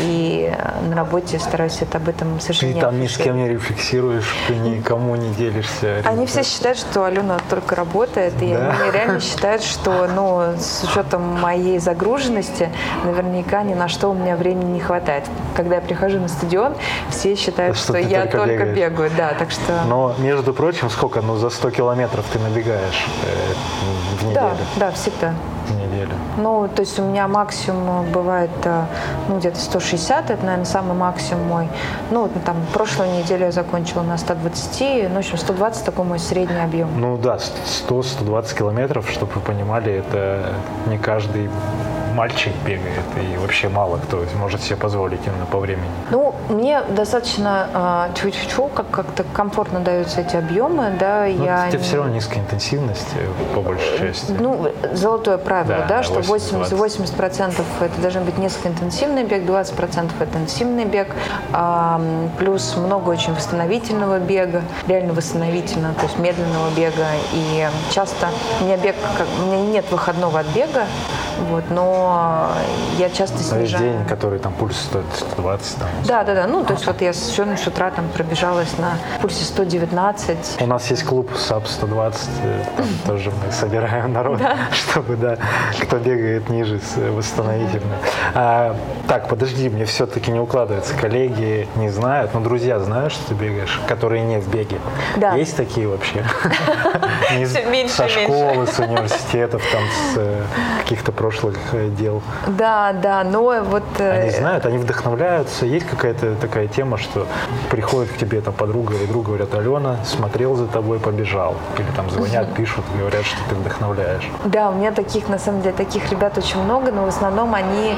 и на работе стараюсь это об этом совершенно Ты там ни с кем не рефлексируешь, ты никому не делишься. Они все считают, что Алена только работает, и да? они реально считают, что ну, с учетом моей загруженности наверняка ни на что у меня времени не хватает. Когда я прихожу на стадион, все считают, что, что я только, только бегаю. Да, так что... Но, между прочим, сколько? Ну, за 100 километров ты набегаешь э, в неделю? Да, да, всегда неделю? Ну, то есть у меня максимум бывает, э, ну, где-то 160, это, наверное, самый максимум мой. Ну, там, прошлую неделю я закончила на 120, ну, в общем, 120 такой мой средний объем. Ну, да, 100-120 километров, чтобы вы понимали, это не каждый мальчик бегает, и вообще мало кто может себе позволить именно по времени. Ну, мне достаточно э, чу-чу-чу, как как-то комфортно даются эти объемы, да, Но я... Это все равно низкая интенсивность, э, по большей части. Ну, золотое правило, да, да что 80, 80 процентов это должен быть низкоинтенсивный бег, 20 процентов это интенсивный бег, а, плюс много очень восстановительного бега, реально восстановительного, то есть медленного бега, и часто у меня бег, как, у меня нет выходного от бега, вот, но я часто снижаю. Есть день, который там пульс стоит 120. Там, да, да, да. Ну, то есть вот я сегодня с утра там пробежалась на пульсе 119. У нас есть клуб sub 120, э, там тоже мы собираем народ, чтобы, да, кто бегает ниже восстановительно. А, так, подожди, мне все-таки не укладывается. Коллеги не знают, но друзья знают, что ты бегаешь, которые не в беге. Да. Есть такие вообще? Со школы, с университетов, там, с э, каких-то прошлых э, дел. Да, да, но вот... Э, они знают, они вдохновляются. Есть какая-то такая тема, что приходит к тебе там подруга или друг, говорят, Алена, смотрел за тобой, побежал. Или там звонят, пишут, говорят, что ты вдохновляешь. Да, у меня таких, на самом деле, таких ребят очень много, но в основном они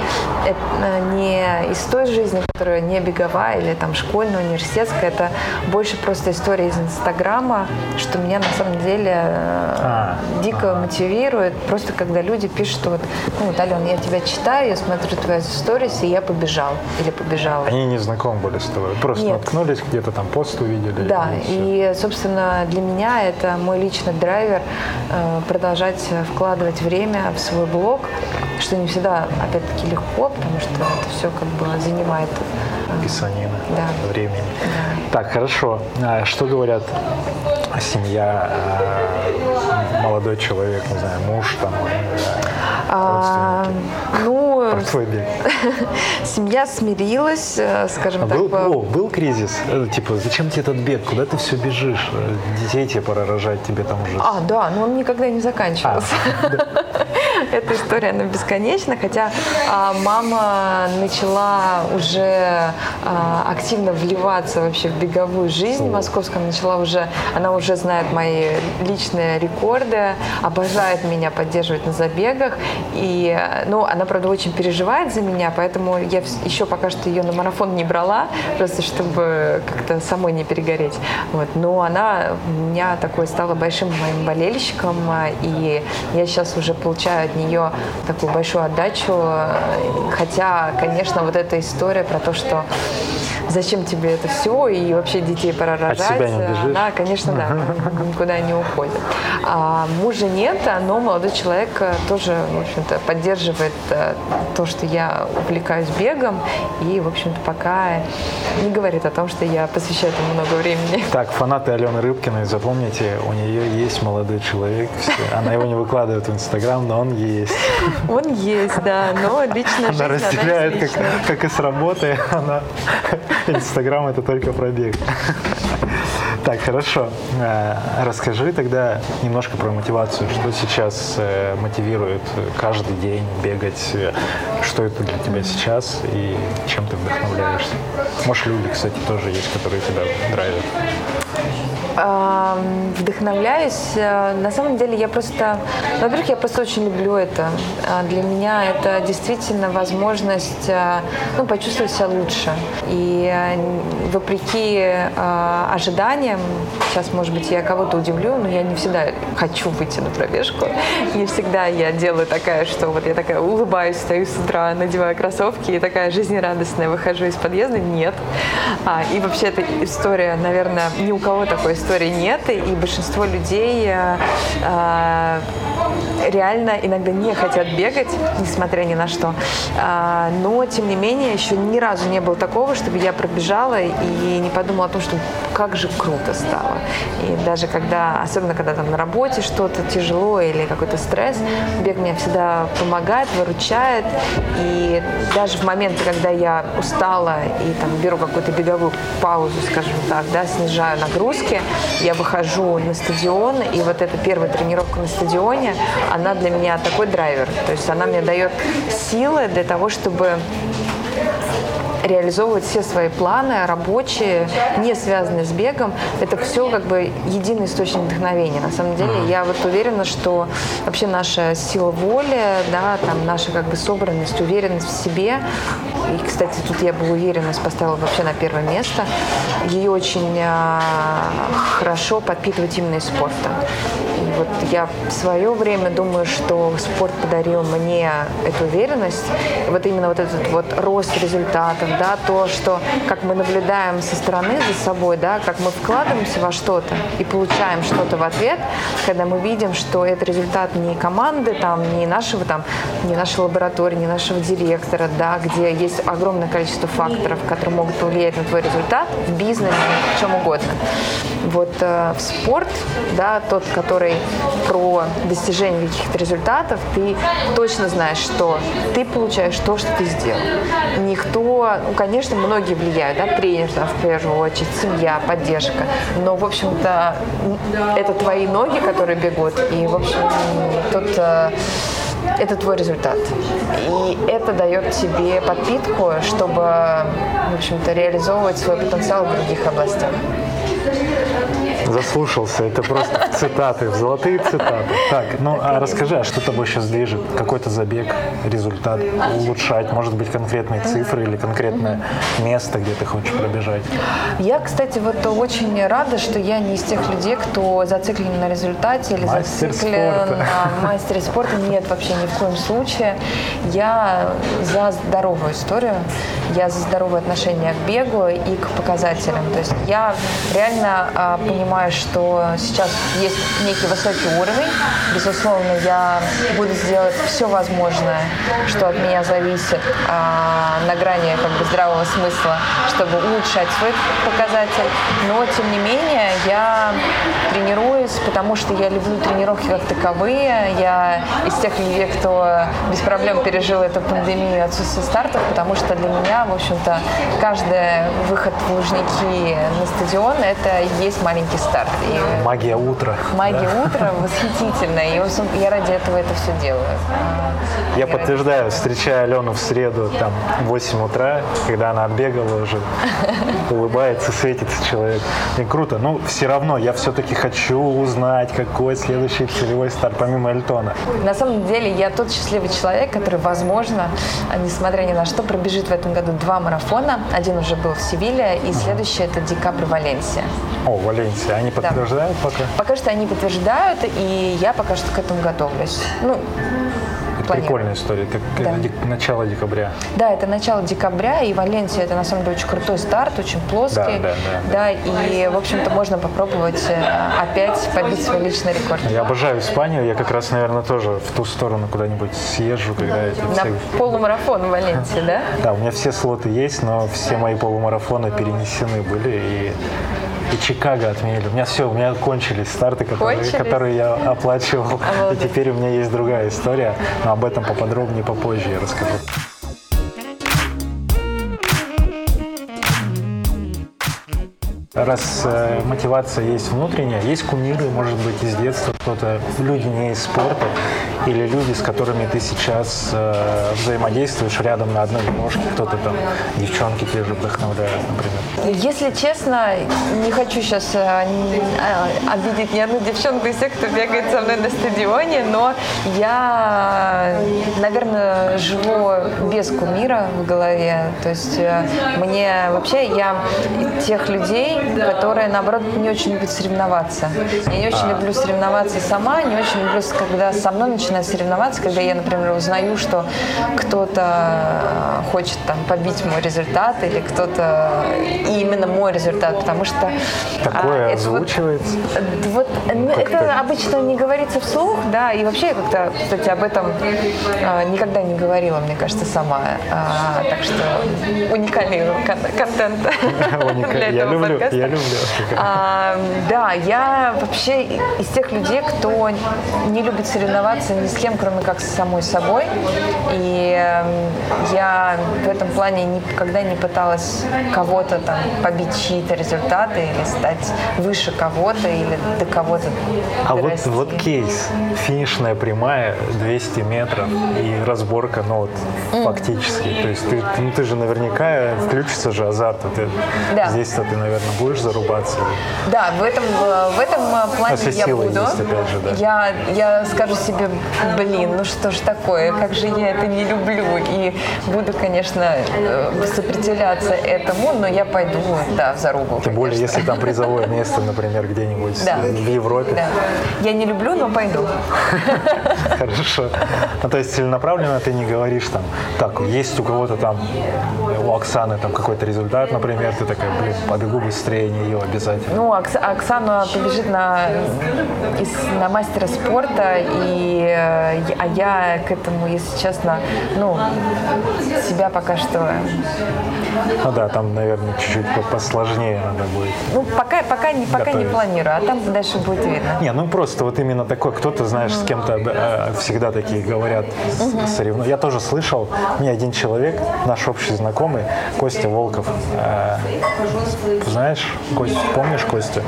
э, не из той жизни, которая не беговая или там школьная, университетская, это больше просто история из Инстаграма, что меня на самом деле а, дико а. мотивирует, просто когда люди пишут, что вот, ну вот, Ален, я тебя читаю, я смотрю твои сторис, и я побежал или побежала. Они не знакомы были с тобой, просто Нет. наткнулись, где-то там пост увидели. Да, и, и, собственно, для меня это мой личный драйвер э, продолжать вкладывать время в свой блог, что не всегда, опять-таки, легко, потому что это все как бы занимает э, писанина да. времени. Да. Так, хорошо. А что говорят семья, э, молодой человек, не знаю, муж там, а, ну, про твой бег? Семья смирилась, э, скажем а так. Был, по... о, был кризис? Э, типа, зачем тебе этот бег? Куда ты все бежишь? Детей тебе пора рожать, тебе там уже... А, да, но он никогда не заканчивался. А, да. Эта история, она бесконечна, хотя а, мама начала уже а, активно вливаться вообще в беговую жизнь московскую, начала уже, она уже знает мои личные рекорды, обожает меня поддерживать на забегах, и, ну, она, правда, очень переживает за меня, поэтому я еще пока что ее на марафон не брала, просто чтобы как-то самой не перегореть, вот, но она у меня такой стала большим моим болельщиком, и я сейчас уже получаю от нее такую большую отдачу. Хотя, конечно, вот эта история про то, что зачем тебе это все, и вообще детей пора рожать. себя не бежишь? Она, конечно, да, никуда не уходит. А мужа нет, но молодой человек э, тоже, в общем-то, поддерживает э, то, что я увлекаюсь бегом, и, в общем-то, пока не говорит о том, что я посвящаю этому много времени. Так, фанаты Алены Рыбкиной, запомните, у нее есть молодой человек. Она его не выкладывает в Инстаграм, но он есть. Он есть, да, но жизнь, Она разделяет, как, личная. как и с работы. Она... Инстаграм это только пробег. Так, хорошо. Э, Расскажи тогда немножко про мотивацию. Что сейчас э, мотивирует каждый день бегать? Что это для тебя сейчас и чем ты вдохновляешься? Может, люди, кстати, тоже есть, которые тебя драйвят. Вдохновляюсь. Э, На самом деле я просто, во-первых, я просто очень люблю это. А Для меня это действительно возможность э, ну, почувствовать себя лучше. И э, вопреки ожиданиям, сейчас, может быть, я кого-то удивлю, но я не всегда хочу выйти на пробежку. Не всегда я делаю такая, что вот я такая улыбаюсь, стою с утра, надеваю кроссовки и такая жизнерадостная выхожу из подъезда. Нет. А, и вообще эта история, наверное, ни у кого такой истории нет, и большинство людей э, э, реально иногда не хотят бегать, несмотря ни на что. А, но, тем не менее, еще ни разу не было такого, чтобы я пробежала и не подумала о том, что как же круто стало. И даже когда, особенно когда там на работе что-то тяжело или какой-то стресс, бег мне всегда помогает, выручает. И даже в моменты, когда я устала и там беру какую-то беговую паузу, скажем так, да, снижаю нагрузки, я выхожу на стадион, и вот эта первая тренировка на стадионе, она для меня такой драйвер. То есть она мне дает силы для того, чтобы реализовывать все свои планы рабочие, не связанные с бегом. Это все как бы единый источник вдохновения. На самом деле я вот уверена, что вообще наша сила воли, да, там наша как бы собранность, уверенность в себе, и, кстати, тут я бы уверенность поставила вообще на первое место, ее очень а, хорошо подпитывать именно из спорта. И вот я в свое время думаю, что спорт подарил мне эту уверенность, вот именно вот этот вот рост результатов, да, то, что как мы наблюдаем со стороны за собой, да, как мы вкладываемся во что-то и получаем что-то в ответ, когда мы видим, что это результат не команды, там, не нашего там, не нашей лаборатории, не нашего директора, да, где есть огромное количество факторов, которые могут повлиять на твой результат в бизнесе, в чем угодно. Вот э, в спорт, да, тот, который про достижение каких-то результатов, ты точно знаешь, что ты получаешь то, что ты сделал. Никто, ну, конечно, многие влияют, да, тренер, там, в первую очередь, семья, поддержка, но, в общем-то, это твои ноги, которые бегут, и, в общем, тут э, это твой результат. И это дает тебе подпитку, чтобы, в общем-то, реализовывать свой потенциал в других областях. Заслушался, это просто цитаты, золотые цитаты. Так, ну а расскажи, а что тобой сейчас движет? Какой-то забег, результат улучшать? Может быть, конкретные цифры или конкретное место, где ты хочешь пробежать? Я, кстати, вот очень рада, что я не из тех людей, кто зациклен на результате или Мастер зациклен спорта. на мастере спорта. Нет, вообще ни в коем случае. Я за здоровую историю, я за здоровое отношение к бегу и к показателям. То есть я реально а, понимаю, что сейчас есть некий высокий уровень. Безусловно, я буду сделать все возможное, что от меня зависит а, на грани как бы здравого смысла, чтобы улучшать свой показатель. Но, тем не менее, я тренируюсь, потому что я люблю тренировки как таковые. Я из тех людей, кто без проблем пережил эту пандемию отсутствие стартов, потому что для меня, в общем-то, каждый выход в Лужники на стадион – это и есть маленький старт. И Магия утра. магия утра восхитительная, и общем, я ради этого это все делаю. Я ради- подтверждаю, встречая Алену в среду, там, в 8 утра, когда она отбегала уже, улыбается, светится человек. И круто. Ну, все равно, я все-таки хочу узнать, какой следующий целевой старт, помимо Эльтона. На самом деле я тот счастливый человек, который, возможно, а, несмотря ни на что, пробежит в этом году два марафона. Один уже был в Севиле, и следующий это декабрь Валенсия. О, Валенсия, они подтверждают пока? Пока что они подтверждают, и я пока что к этому готовлюсь. Ну, Прикольная история. Это Да. дек- начало декабря. Да, это начало декабря, и Валенсия это на самом деле очень крутой старт, очень плоский. Да, да, Да, и, в общем-то, можно попробовать э, опять побить свой личный рекорд. Я обожаю Испанию. Я как раз, наверное, тоже в ту сторону куда-нибудь съезжу, когда эти На все... полумарафон в Валенсии, да? Да, у меня все слоты есть, но все мои полумарафоны перенесены были, и, и Чикаго отменили. У меня все, у меня кончились старты, которые, Кончились? которые я оплачивал. И Обалдеть. теперь у меня есть другая история, но об этом поподробнее попозже я расскажу. Раз э, мотивация есть внутренняя, есть кумиры, может быть, из детства кто-то, люди не из спорта, или люди, с которыми ты сейчас э, взаимодействуешь рядом на одной ножке, кто-то там, девчонки те же вдохновляют, например. Если честно, не хочу сейчас обидеть ни одну девчонку из тех, кто бегает со мной на стадионе, но я, наверное, живу без кумира в голове. То есть э, мне вообще, я тех людей, которые, наоборот, не очень любят соревноваться. Я не очень люблю соревноваться сама, не очень люблю, когда со мной начинают соревноваться, когда я, например, узнаю, что кто-то хочет там побить мой результат или кто-то и именно мой результат, потому что а, Такое это вот- озвучивается. вот, ну, как-то- это обычно не говорится вслух, да, и вообще я как-то, кстати, об этом а, никогда не говорила, мне кажется, сама. А, так что уникальный кон- контент для Я этого люблю, подкаста. я люблю. А, да, я вообще из тех людей, кто не любит соревноваться ни с кем, кроме как с самой собой. И эм, я в этом плане никогда не пыталась кого-то там побить чьи-то результаты или стать выше кого-то или до кого-то А вот, дорасти. вот кейс. Финишная прямая, 200 метров и разборка, ну вот фактически. То есть ты, ну, ты же наверняка включится же азарт. Ты, Да. Здесь-то ты, наверное, будешь зарубаться. Да, в этом, э, в этом э, плане Если я буду. есть, опять же, да. я, я скажу себе, блин, ну что ж такое, как же я это не люблю. И буду, конечно, э, сопротивляться этому, но я пойду, да, в зарубу. Тем более, конечно. если там призовое место, например, где-нибудь Да. в Европе. Да. Я не люблю, но пойду. Хорошо. Ну, то есть целенаправленно ты не говоришь там, так, есть у кого-то там, у Оксаны там какой-то результат, например, ты такая, блин, побегу быстрее нее обязательно. Ну, Окс- Оксана побежит на, из- на мастера спорта, и, э, а я к этому, если честно, ну, себя пока что... Ну да, там, наверное, чуть-чуть по- посложнее надо будет. Ну, пока, пока, не, пока не планирую, а там дальше будет видно. Не, ну просто вот именно такой, кто-то, знаешь, с кем-то э, всегда такие говорят с- соревну- Я тоже слышал, мне один человек, наш общий знакомый, Костя Волков. э, знаешь, Костя, помнишь Костю?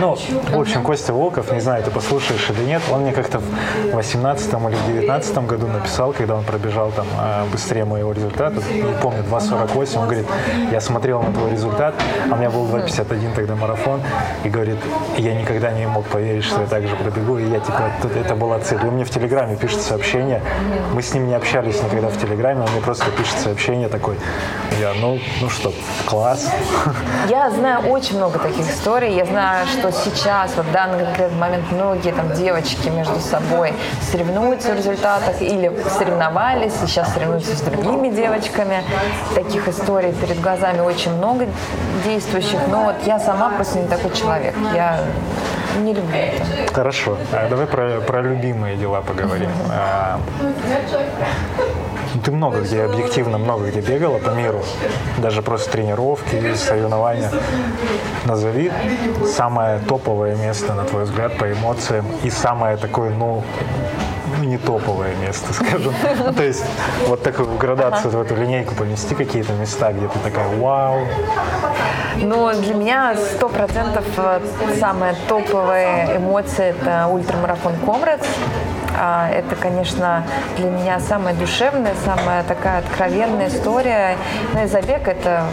Ну, в общем, Костя Волков, не знаю, ты послушаешь или нет, он мне как-то в 18 или в 19 году написал, когда он пробежал там э, быстрее моего результата, не помню, 2.48, он говорит, я смотрел на твой результат, а у меня был 2.51 тогда марафон, и говорит, я никогда не мог поверить, что я так же пробегу, и я типа, тут это была цель. И он мне в Телеграме пишет сообщение, мы с ним не общались никогда в Телеграме, он мне просто пишет сообщение такой, я, ну, ну что, класс. Я знаю очень много таких историй. Я знаю, что сейчас, вот в данный конкретный момент, многие там девочки между собой соревнуются в результатах или соревновались, и сейчас соревнуются с другими девочками. Таких историй перед глазами очень много действующих. Но вот я сама просто не такой человек. Я не люблю это. Хорошо, а давай про, про любимые дела поговорим. А, ты много где, объективно много где бегала по миру, даже просто тренировки, соревнования. Назови самое топовое место, на твой взгляд, по эмоциям, и самое такое, ну, ну, не топовое место, скажем. Ну, то есть вот такую градацию, в эту линейку помести какие-то места, где ты такая, вау, Но для меня сто процентов э, самая топовая эмоция – это ультрамарафон Комрадс. А, Это, конечно, для меня самая душевная, самая такая откровенная история. Ну и забег – это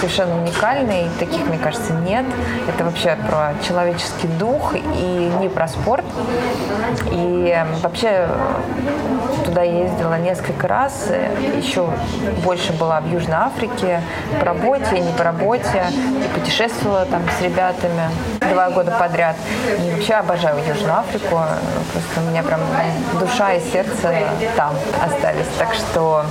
совершенно уникальный, таких, мне кажется, нет. Это вообще про человеческий дух и не про спорт. И э, вообще э, туда ездила несколько раз, еще больше была в Южной Африке по работе не по работе, и путешествовала там с ребятами два года подряд. И вообще обожаю Южную Африку, просто у меня прям душа и сердце там остались. Так что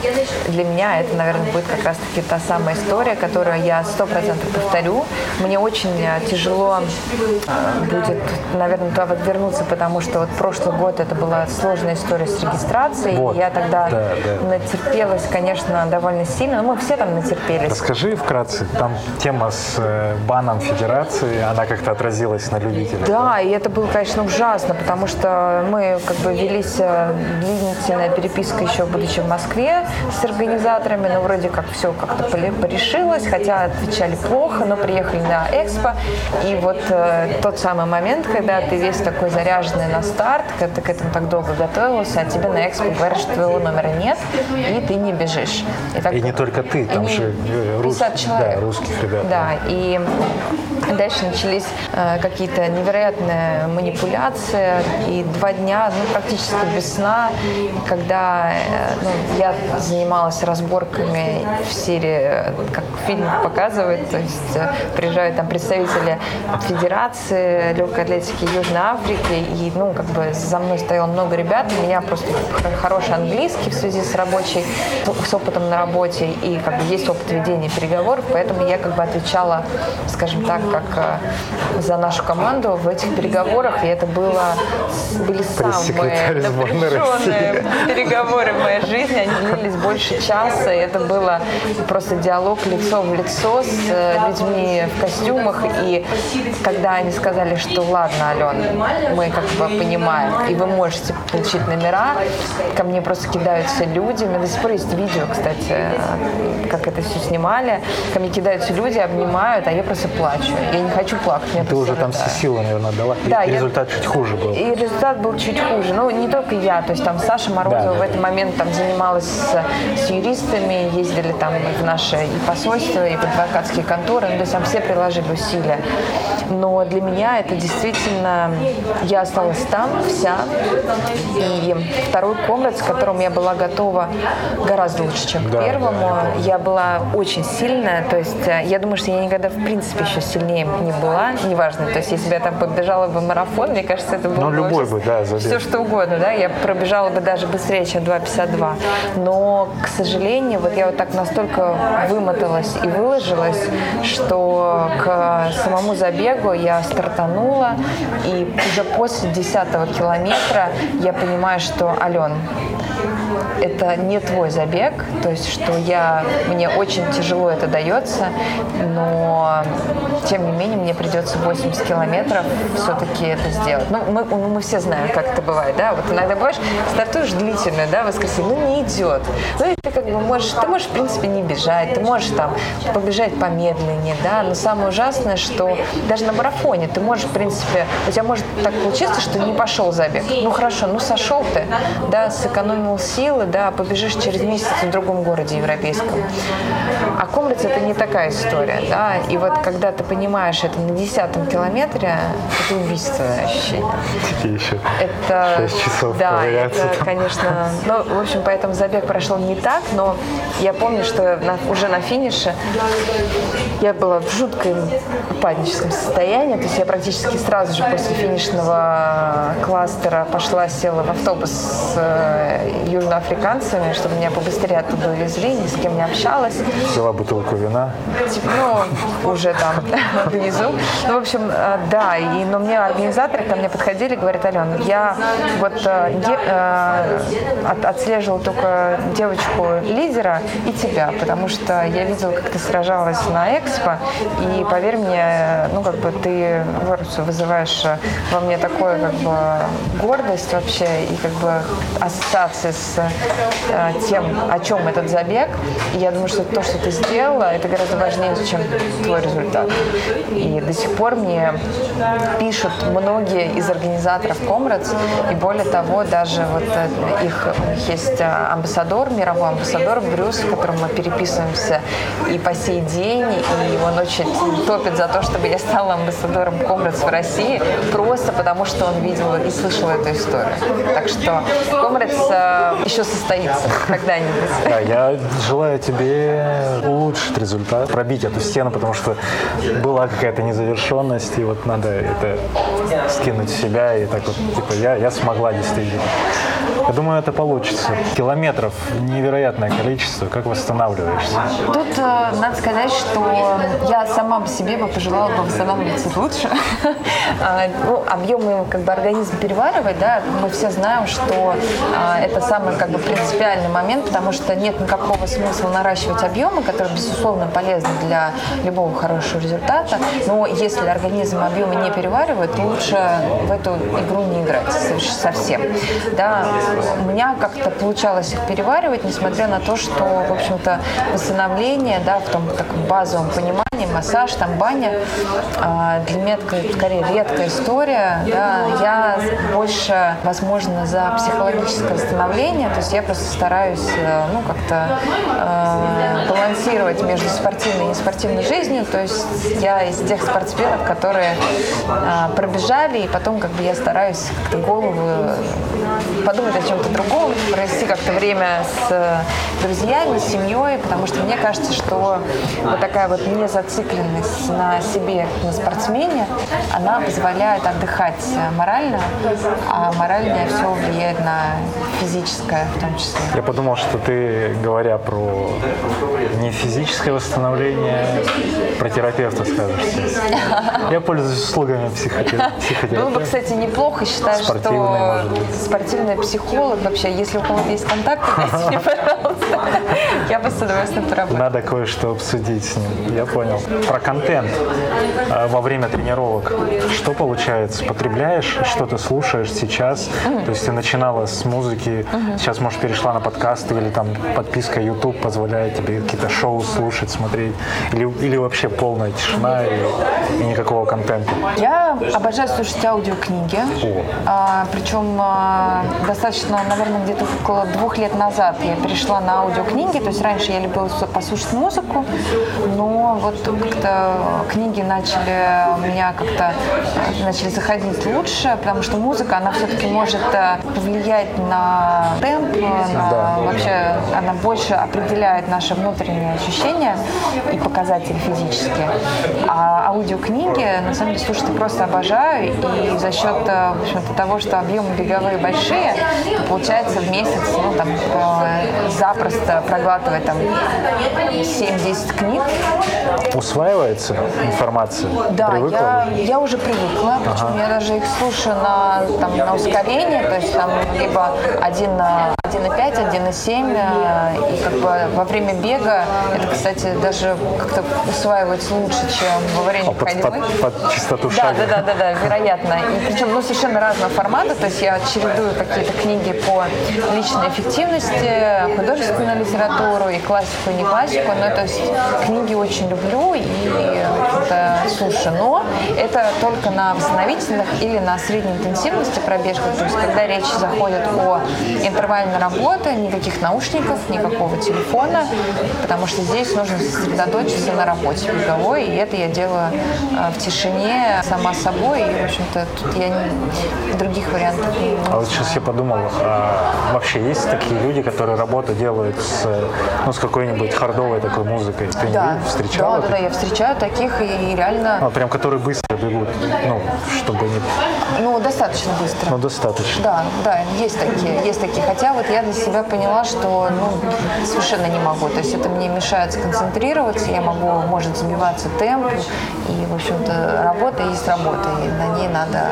для меня это, наверное, будет как раз-таки та самая история, которую я сто процентов повторю. Мне очень тяжело э, будет, наверное, туда вот вернуться, потому что вот прошлый год это была сложная история с регистрацией. Вот. Я тогда да, да. натерпелась, конечно, довольно сильно. Но мы все там натерпелись. Расскажи вкратце, там тема с э, баном федерации, она как-то отразилась на любителях. Да, да, и это было, конечно, ужасно, потому что мы как бы велись э, длительная переписка еще будучи в Москве с организаторами, но вроде как все как-то порешилось, хотя отвечали плохо, но приехали на экспо. И вот э, тот самый момент, когда ты весь такой заряженный на старт, когда ты к этому так долго готовился, а тебе на экспо говорят, что твоего номера нет, и ты не бежишь. И, так, и не только ты, там же э, рус... человек. Да, русских ребят. Да, и дальше начались э, какие-то невероятные манипуляции, и два дня, ну, практически без сна, когда э, ну, я занималась разборками в серии, как фильм показывает, то есть э, приезжают там представители Федерации легкой атлетики Южной Африки, и, ну, как бы за мной стояло много ребят, у меня просто хороший английский в связи с рабочей, с опытом на работе, и как бы есть опыт ведения переговоров, поэтому я как бы отвечала, скажем так, как э, за нашу команду в этих переговорах, и это было, были самые напряженные переговоры в моей жизни, они длились больше часа, и это было просто диалог лицо в лицо с э, людьми в костюмах, и когда они сказали, что ладно, Алена, мы как бы понимаем, и вы можете получить номера, ко мне просто кидаются люди, у меня до сих пор есть видео, кстати, как это все снимали, ко мне кидаются люди, обнимают, а я просто плачу. Я не хочу плакать. Ты уже там все силы, наверное, дала. Да, и я... результат чуть хуже был. И результат был чуть хуже. Ну, не только я, то есть там Саша Морозова да, в этот момент там занималась с, с юристами, ездили там в наше и посольство, и в адвокатские конторы, ну, то есть там все приложили усилия. Но для меня это действительно, я осталась там вся, и второй комнат, с которым я была готова гораздо лучше, чем к да, первому. Да, я была очень сильная, то есть э, я думаю, что я никогда в принципе еще сильнее не была, неважно, то есть если бы я там побежала бы марафон, мне кажется, это было ну, любой бы, да, все что угодно, да, я пробежала бы даже быстрее, чем 2.52. Но, к сожалению, вот я вот так настолько вымоталась и выложилась, что к самому забегу я стартанула, и уже после 10 километра я понимаю, что, Ален, это не твой забег, то есть что я, мне очень тяжело это дается, но тем не менее мне придется 80 километров все-таки это сделать. Ну, мы, мы все знаем, как это бывает, да, вот иногда бываешь, стартуешь длительно, да, воскресенье, ну не идет. Ну ты как бы можешь, ты можешь в принципе не бежать, ты можешь там побежать помедленнее, да, но самое ужасное, что даже на марафоне ты можешь в принципе, у тебя может так получиться, что не пошел забег. Ну хорошо, ну сошел ты, да, сэкономил силы, да, побежишь через месяц в другом городе европейском. А Комлиц это не такая история, да, и вот когда ты понимаешь это на десятом километре, это убийственное ощущение. Тебе еще это, 6 часов Да, это, там. конечно, ну, в общем, поэтому забег прошел не так, но я помню, что на, уже на финише я была в жутком упадническом состоянии, то есть я практически сразу же после финишного кластера пошла, села в автобус с э, южноафриканцами, чтобы меня побыстрее оттуда увезли, ни с кем не общалась. Взяла бутылку вина? Типа, ну, уже там внизу. Ну, в общем, э, да, и, но мне организаторы ко мне подходили, говорят, Алена, я вот э, от, отслеживала только девочку-лидера и тебя, потому что я видела, как ты сражалась на Экспо, и поверь мне, ну, как бы ты вызываешь во мне такое, как бы, гордость вообще и, как бы, ассоциации с э, тем, о чем этот забег. И я думаю, что то, что ты сделала, это гораздо важнее, чем твой результат. И до сих пор мне пишут многие из организаторов Комрадс, и более того, даже вот э, их, есть э, амбассадор, мировой амбассадор Брюс, с которым мы переписываемся и по сей день, и он очень топит за то, чтобы я стала амбассадором Комрадс в России, просто потому что он видел и слышал эту историю. Так что Комрадс э, еще состоится когда-нибудь. Да, я желаю тебе улучшить результат, пробить эту стену, потому что была какая-то незавершенность, и вот надо это скинуть в себя, и так вот, типа, я, я смогла действительно. Я думаю, это получится. Километров невероятное количество. Как восстанавливаешься? Тут э, надо сказать, что я сама по себе бы пожелала бы восстанавливаться лучше. А, ну, объемы как бы организм переваривает, да, мы все знаем, что а, это самый как бы принципиальный момент, потому что нет никакого смысла наращивать объемы, которые, безусловно, полезны для любого хорошего результата, но если организм объемы не переваривает, лучше в эту игру не играть совсем. Да, у меня как-то получалось их переваривать, несмотря на то, что, в общем-то, восстановление, да, в том таком базовом понимании, массаж, там баня, а, для меня это скорее редкая история, да, я больше, возможно, за психологическое восстановление, то есть я просто стараюсь, э, ну, как-то э, балансировать между спортивной и неспортивной жизнью, то есть я из тех спортсменов, которые э, пробежали, и потом как бы я стараюсь как-то голову подумать о чем-то другом, провести как-то время с э, друзьями, с семьей, потому что мне кажется, что вот такая вот незацикленность на себе, на спортсмене, она позволяет отдыхать морально, а моральное все влияет на физическое в том числе. Я подумал, что ты, говоря про не физическое восстановление, про терапевта скажешь. Я пользуюсь услугами психотерапевта. Было бы, кстати, неплохо, считаю, что спортивный психолог вообще, если у кого-то есть контакты, дайте мне, пожалуйста. Я бы с удовольствием поработала. Надо кое-что обсудить с ним. Я понял. Про контент э, во время тренировок. Что получается? Потребляешь, что ты слушаешь сейчас? То есть ты начинала с музыки, сейчас, может, перешла на подкасты или там подписка YouTube позволяет тебе какие-то шоу слушать, смотреть? Или, или вообще полная тишина и, и никакого контента? Я обожаю слушать аудиокниги. А, причем а, достаточно, наверное, где-то около двух лет назад я перешла на аудиокниги. То есть раньше я любила послушать музыку, но вот как-то книги начали меня как-то начали заходить лучше, потому что музыка, она все-таки может э, повлиять на темп, на, да, вообще да. она больше определяет наши внутренние ощущения и показатели физические. А аудиокниги, на самом деле, слушать я просто обожаю, и за счет э, в общем-то, того, что объемы беговые большие, получается в месяц, ну, там, э, запросто проглатывать там 7-10 книг. Усваивается информация? Да, я, я уже привыкла, причем ага. я даже их слушаю на, там, на ускорение, то есть там либо один на 1,5, 1,7, э, и как бы во время бега это, кстати, даже как-то усваивается лучше, чем во время а ходьбы. Под, под, под частоту шага. Да, да, да, да, вероятно. И причем, ну, совершенно разного формата, то есть я чередую какие-то книги по личной эффективности, художественную литературу, и классику, и не классику, но то есть книги очень люблю и это слушаю, но это только на восстановительных или на средней интенсивности пробежках, то есть когда речь заходит о интервальной работы, никаких наушников, никакого телефона, потому что здесь нужно сосредоточиться на работе беговой, и это я делаю э, в тишине, сама собой, и, в общем-то, тут я не, других вариантов не А вот сейчас я подумал, а вообще есть такие люди, которые работу делают с, ну, с какой-нибудь хардовой такой музыкой? Ты да. встречала? Да, да, да, я встречаю таких, и реально... А, прям которые быстро бегут, ну, чтобы не... Ну, достаточно быстро. Ну, достаточно. Да, да, есть такие, есть такие. Хотя вот я для себя поняла, что ну, совершенно не могу. То есть это мне мешает сконцентрироваться, я могу, может сбиваться темп. И, в общем-то, работа есть работа, и на ней надо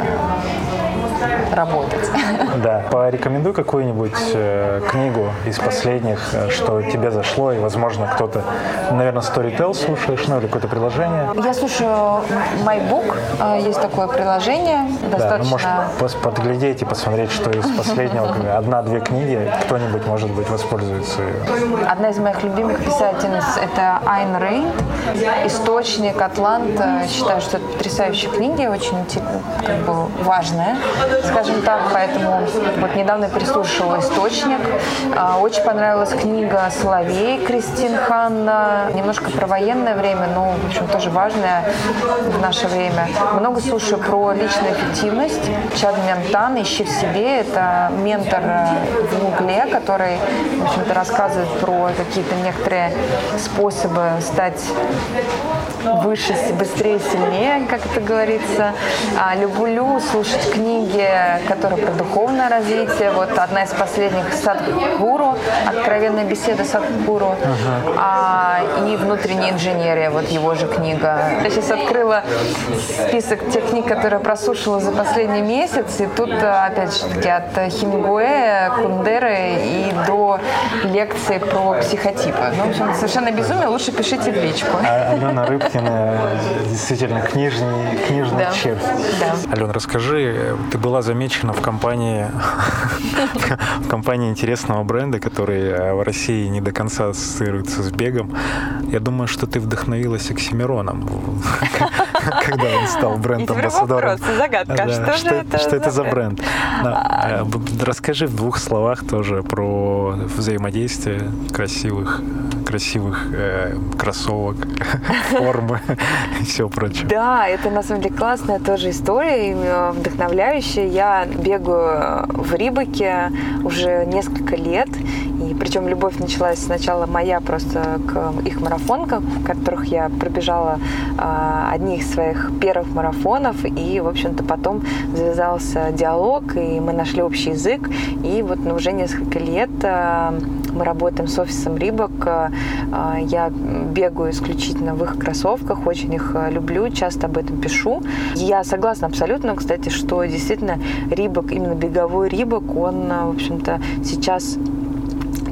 работать. Да. Порекомендуй какую-нибудь э, книгу из последних, э, что тебе зашло, и, возможно, кто-то, наверное, Storytel слушаешь, ну, или какое-то приложение. Я слушаю MyBook, э, есть такое приложение, достаточно... Да, ну, может, подглядеть и посмотреть, что из последнего, одна-две книги, кто-нибудь, может быть, воспользуется ее. Одна из моих любимых писательниц – это Айн Рейнд, «Источник», «Атлант». Считаю, что это потрясающие книги, очень как бы, важная скажем так, поэтому вот недавно переслушала «Источник». А, очень понравилась книга «Соловей» Кристин Ханна. Немножко про военное время, но, в общем, тоже важное в наше время. Много слушаю про личную эффективность. Чад Ментан «Ищи в себе» — это ментор в Гугле, который который, в общем-то, рассказывает про какие-то некоторые способы стать выше, быстрее, сильнее, как это говорится. А, люблю слушать книги, которые про духовное развитие. Вот одна из последних Садхгуру, откровенная беседа Садхгуру, uh-huh. а, и внутренняя инженерия, вот его же книга. Я сейчас открыла список тех книг, которые прослушала за последний месяц, и тут, опять же таки, от Хемингуэя, Кундеры и до лекции про психотипы. Ну, в общем, совершенно безумие, лучше пишите в личку. А, Алена Рыбкина действительно книжный, книжный да. червь. Да. Алена, расскажи, ты была замечена в компании, в компании интересного бренда, который э, в России не до конца ассоциируется с бегом. Я думаю, что ты вдохновилась Оксимироном, когда он стал бренд-амбассадором. Загадка. Что же это? Что это за бренд? Э, расскажи в двух словах тоже про взаимодействие красивых красивых э, кроссовок, формы и все прочее. Да, это на самом деле классная тоже история, э, вдохновляющая. Я бегаю в Рибаке уже несколько лет, и причем любовь началась сначала моя просто к их марафонкам, в которых я пробежала э, одни из своих первых марафонов, и, в общем-то, потом завязался диалог, и мы нашли общий язык, и вот ну, уже несколько лет э, мы работаем с офисом Рибок, э, я бегаю исключительно в их кроссовках, очень их э, люблю, часто об этом пишу. Я согласна абсолютно, кстати, что действительно Рибок, именно беговой Рибок, он, в общем-то, сейчас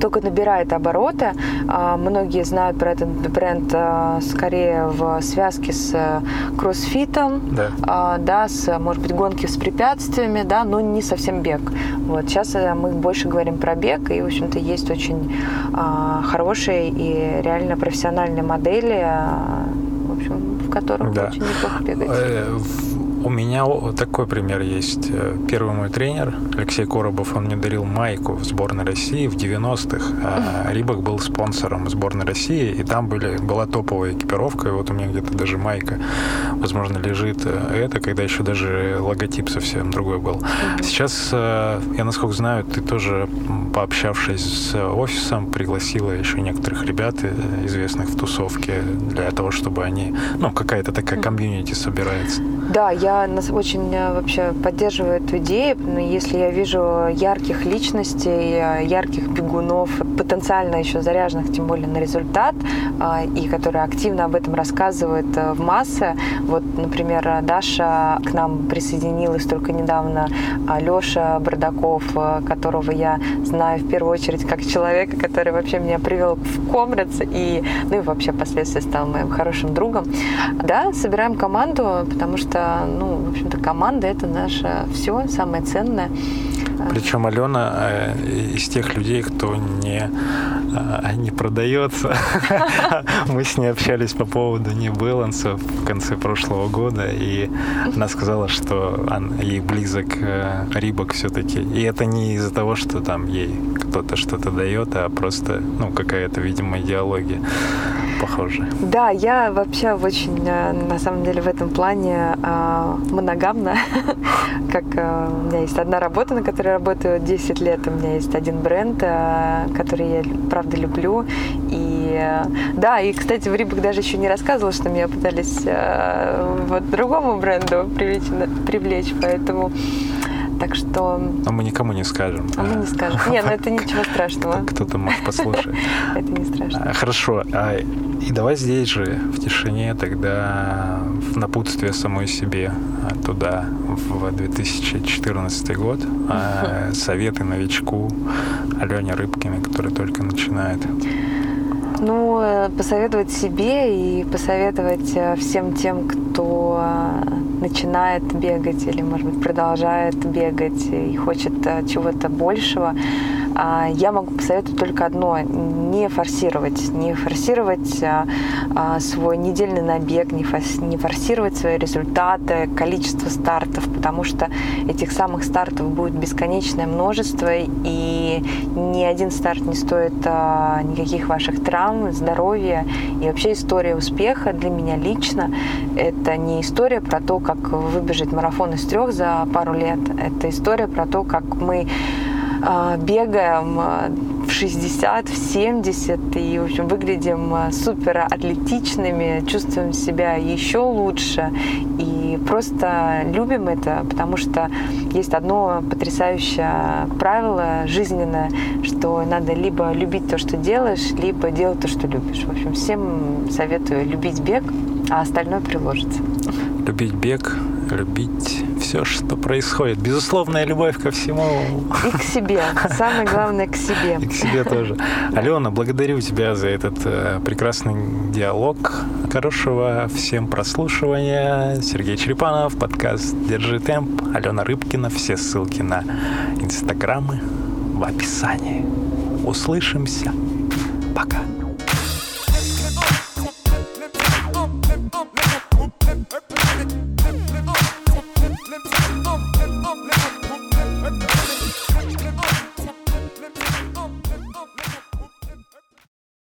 только набирает обороты. А, многие знают про этот бренд а, скорее в связке с э, кроссфитом, да. А, да, с, может быть, гонки с препятствиями, да, но не совсем бег. Вот. Сейчас э, мы больше говорим про бег, и, в общем-то, есть очень хорошие и реально профессиональные модели, в общем, в которых да. очень неплохо бегать. У меня такой пример есть. Э, первый мой тренер, Алексей Коробов, он мне дарил майку в сборной России в 90-х. А Рибок был спонсором сборной России, и там были, была топовая экипировка, и вот у меня где-то даже майка, возможно, лежит э, это, когда еще даже логотип совсем другой был. Сейчас, э, я насколько знаю, ты тоже, пообщавшись с офисом, пригласила еще некоторых ребят, известных в тусовке, для того, чтобы они, ну, какая-то такая комьюнити собирается. Да, я очень э, вообще поддерживаю эту идею. Но если я вижу ярких личностей, э, ярких бегунов, потенциально еще заряженных, тем более на результат, э, и которые активно об этом рассказывают в массы. Вот, например, Даша к нам присоединилась только недавно, Леша Бардаков, которого я знаю в первую очередь как человека, который вообще меня привел в Комрадс и, ну и вообще впоследствии стал моим хорошим другом. Да, собираем команду, потому что, ну, в общем-то, команда это наше все, самое ценное. Причем Алена э, из тех людей, кто не, э, не продается. Мы с ней общались по поводу не баланса в конце прошлого года, и она сказала, что ей близок э, Рибок все-таки. И это не из-за того, что там ей кто-то что-то дает, а просто, ну, какая-то, видимо, идеология похожая. Да, я вообще очень, на самом деле, в этом плане моногамна. как у меня есть одна работа, на которой работаю 10 лет. У меня есть один бренд, э, который я правда люблю. И э, да, и, кстати, в Рибок даже еще не рассказывала, что меня пытались э, вот другому бренду привлечь, привлечь поэтому так что... А мы никому не скажем. А мы не скажем. Нет, ну это ничего страшного. Кто-то может послушать. Это не страшно. А, хорошо. А, и давай здесь же, в тишине, тогда в напутствие самой себе а, туда, в 2014 год, советы новичку Алене Рыбкиной, который только начинает. Ну, э, посоветовать себе и посоветовать э, всем тем, кто э, начинает бегать или, может быть, продолжает бегать и хочет чего-то большего, я могу посоветовать только одно – не форсировать. Не форсировать а, а, свой недельный набег, не форсировать свои результаты, количество стартов, потому что этих самых стартов будет бесконечное множество, и ни один старт не стоит никаких ваших травм, здоровья. И вообще история успеха для меня лично – это не история про то, как выбежать марафон из трех за пару лет, это история про то, как мы а, бегаем а, в 60, в 70 и, в общем, выглядим а, супер атлетичными, чувствуем себя еще лучше и просто любим это, потому что есть одно потрясающее правило жизненное, что надо либо любить то, что делаешь, либо делать то, что любишь. В общем, всем советую любить бег, а остальное приложится. Любить бег, любить все, что происходит. Безусловная любовь ко всему. И к себе. Самое главное, к себе. И к себе тоже. Алена, благодарю тебя за этот э, прекрасный диалог. Хорошего всем прослушивания. Сергей Черепанов, подкаст «Держи темп». Алена Рыбкина. Все ссылки на инстаграмы в описании. Услышимся. Пока.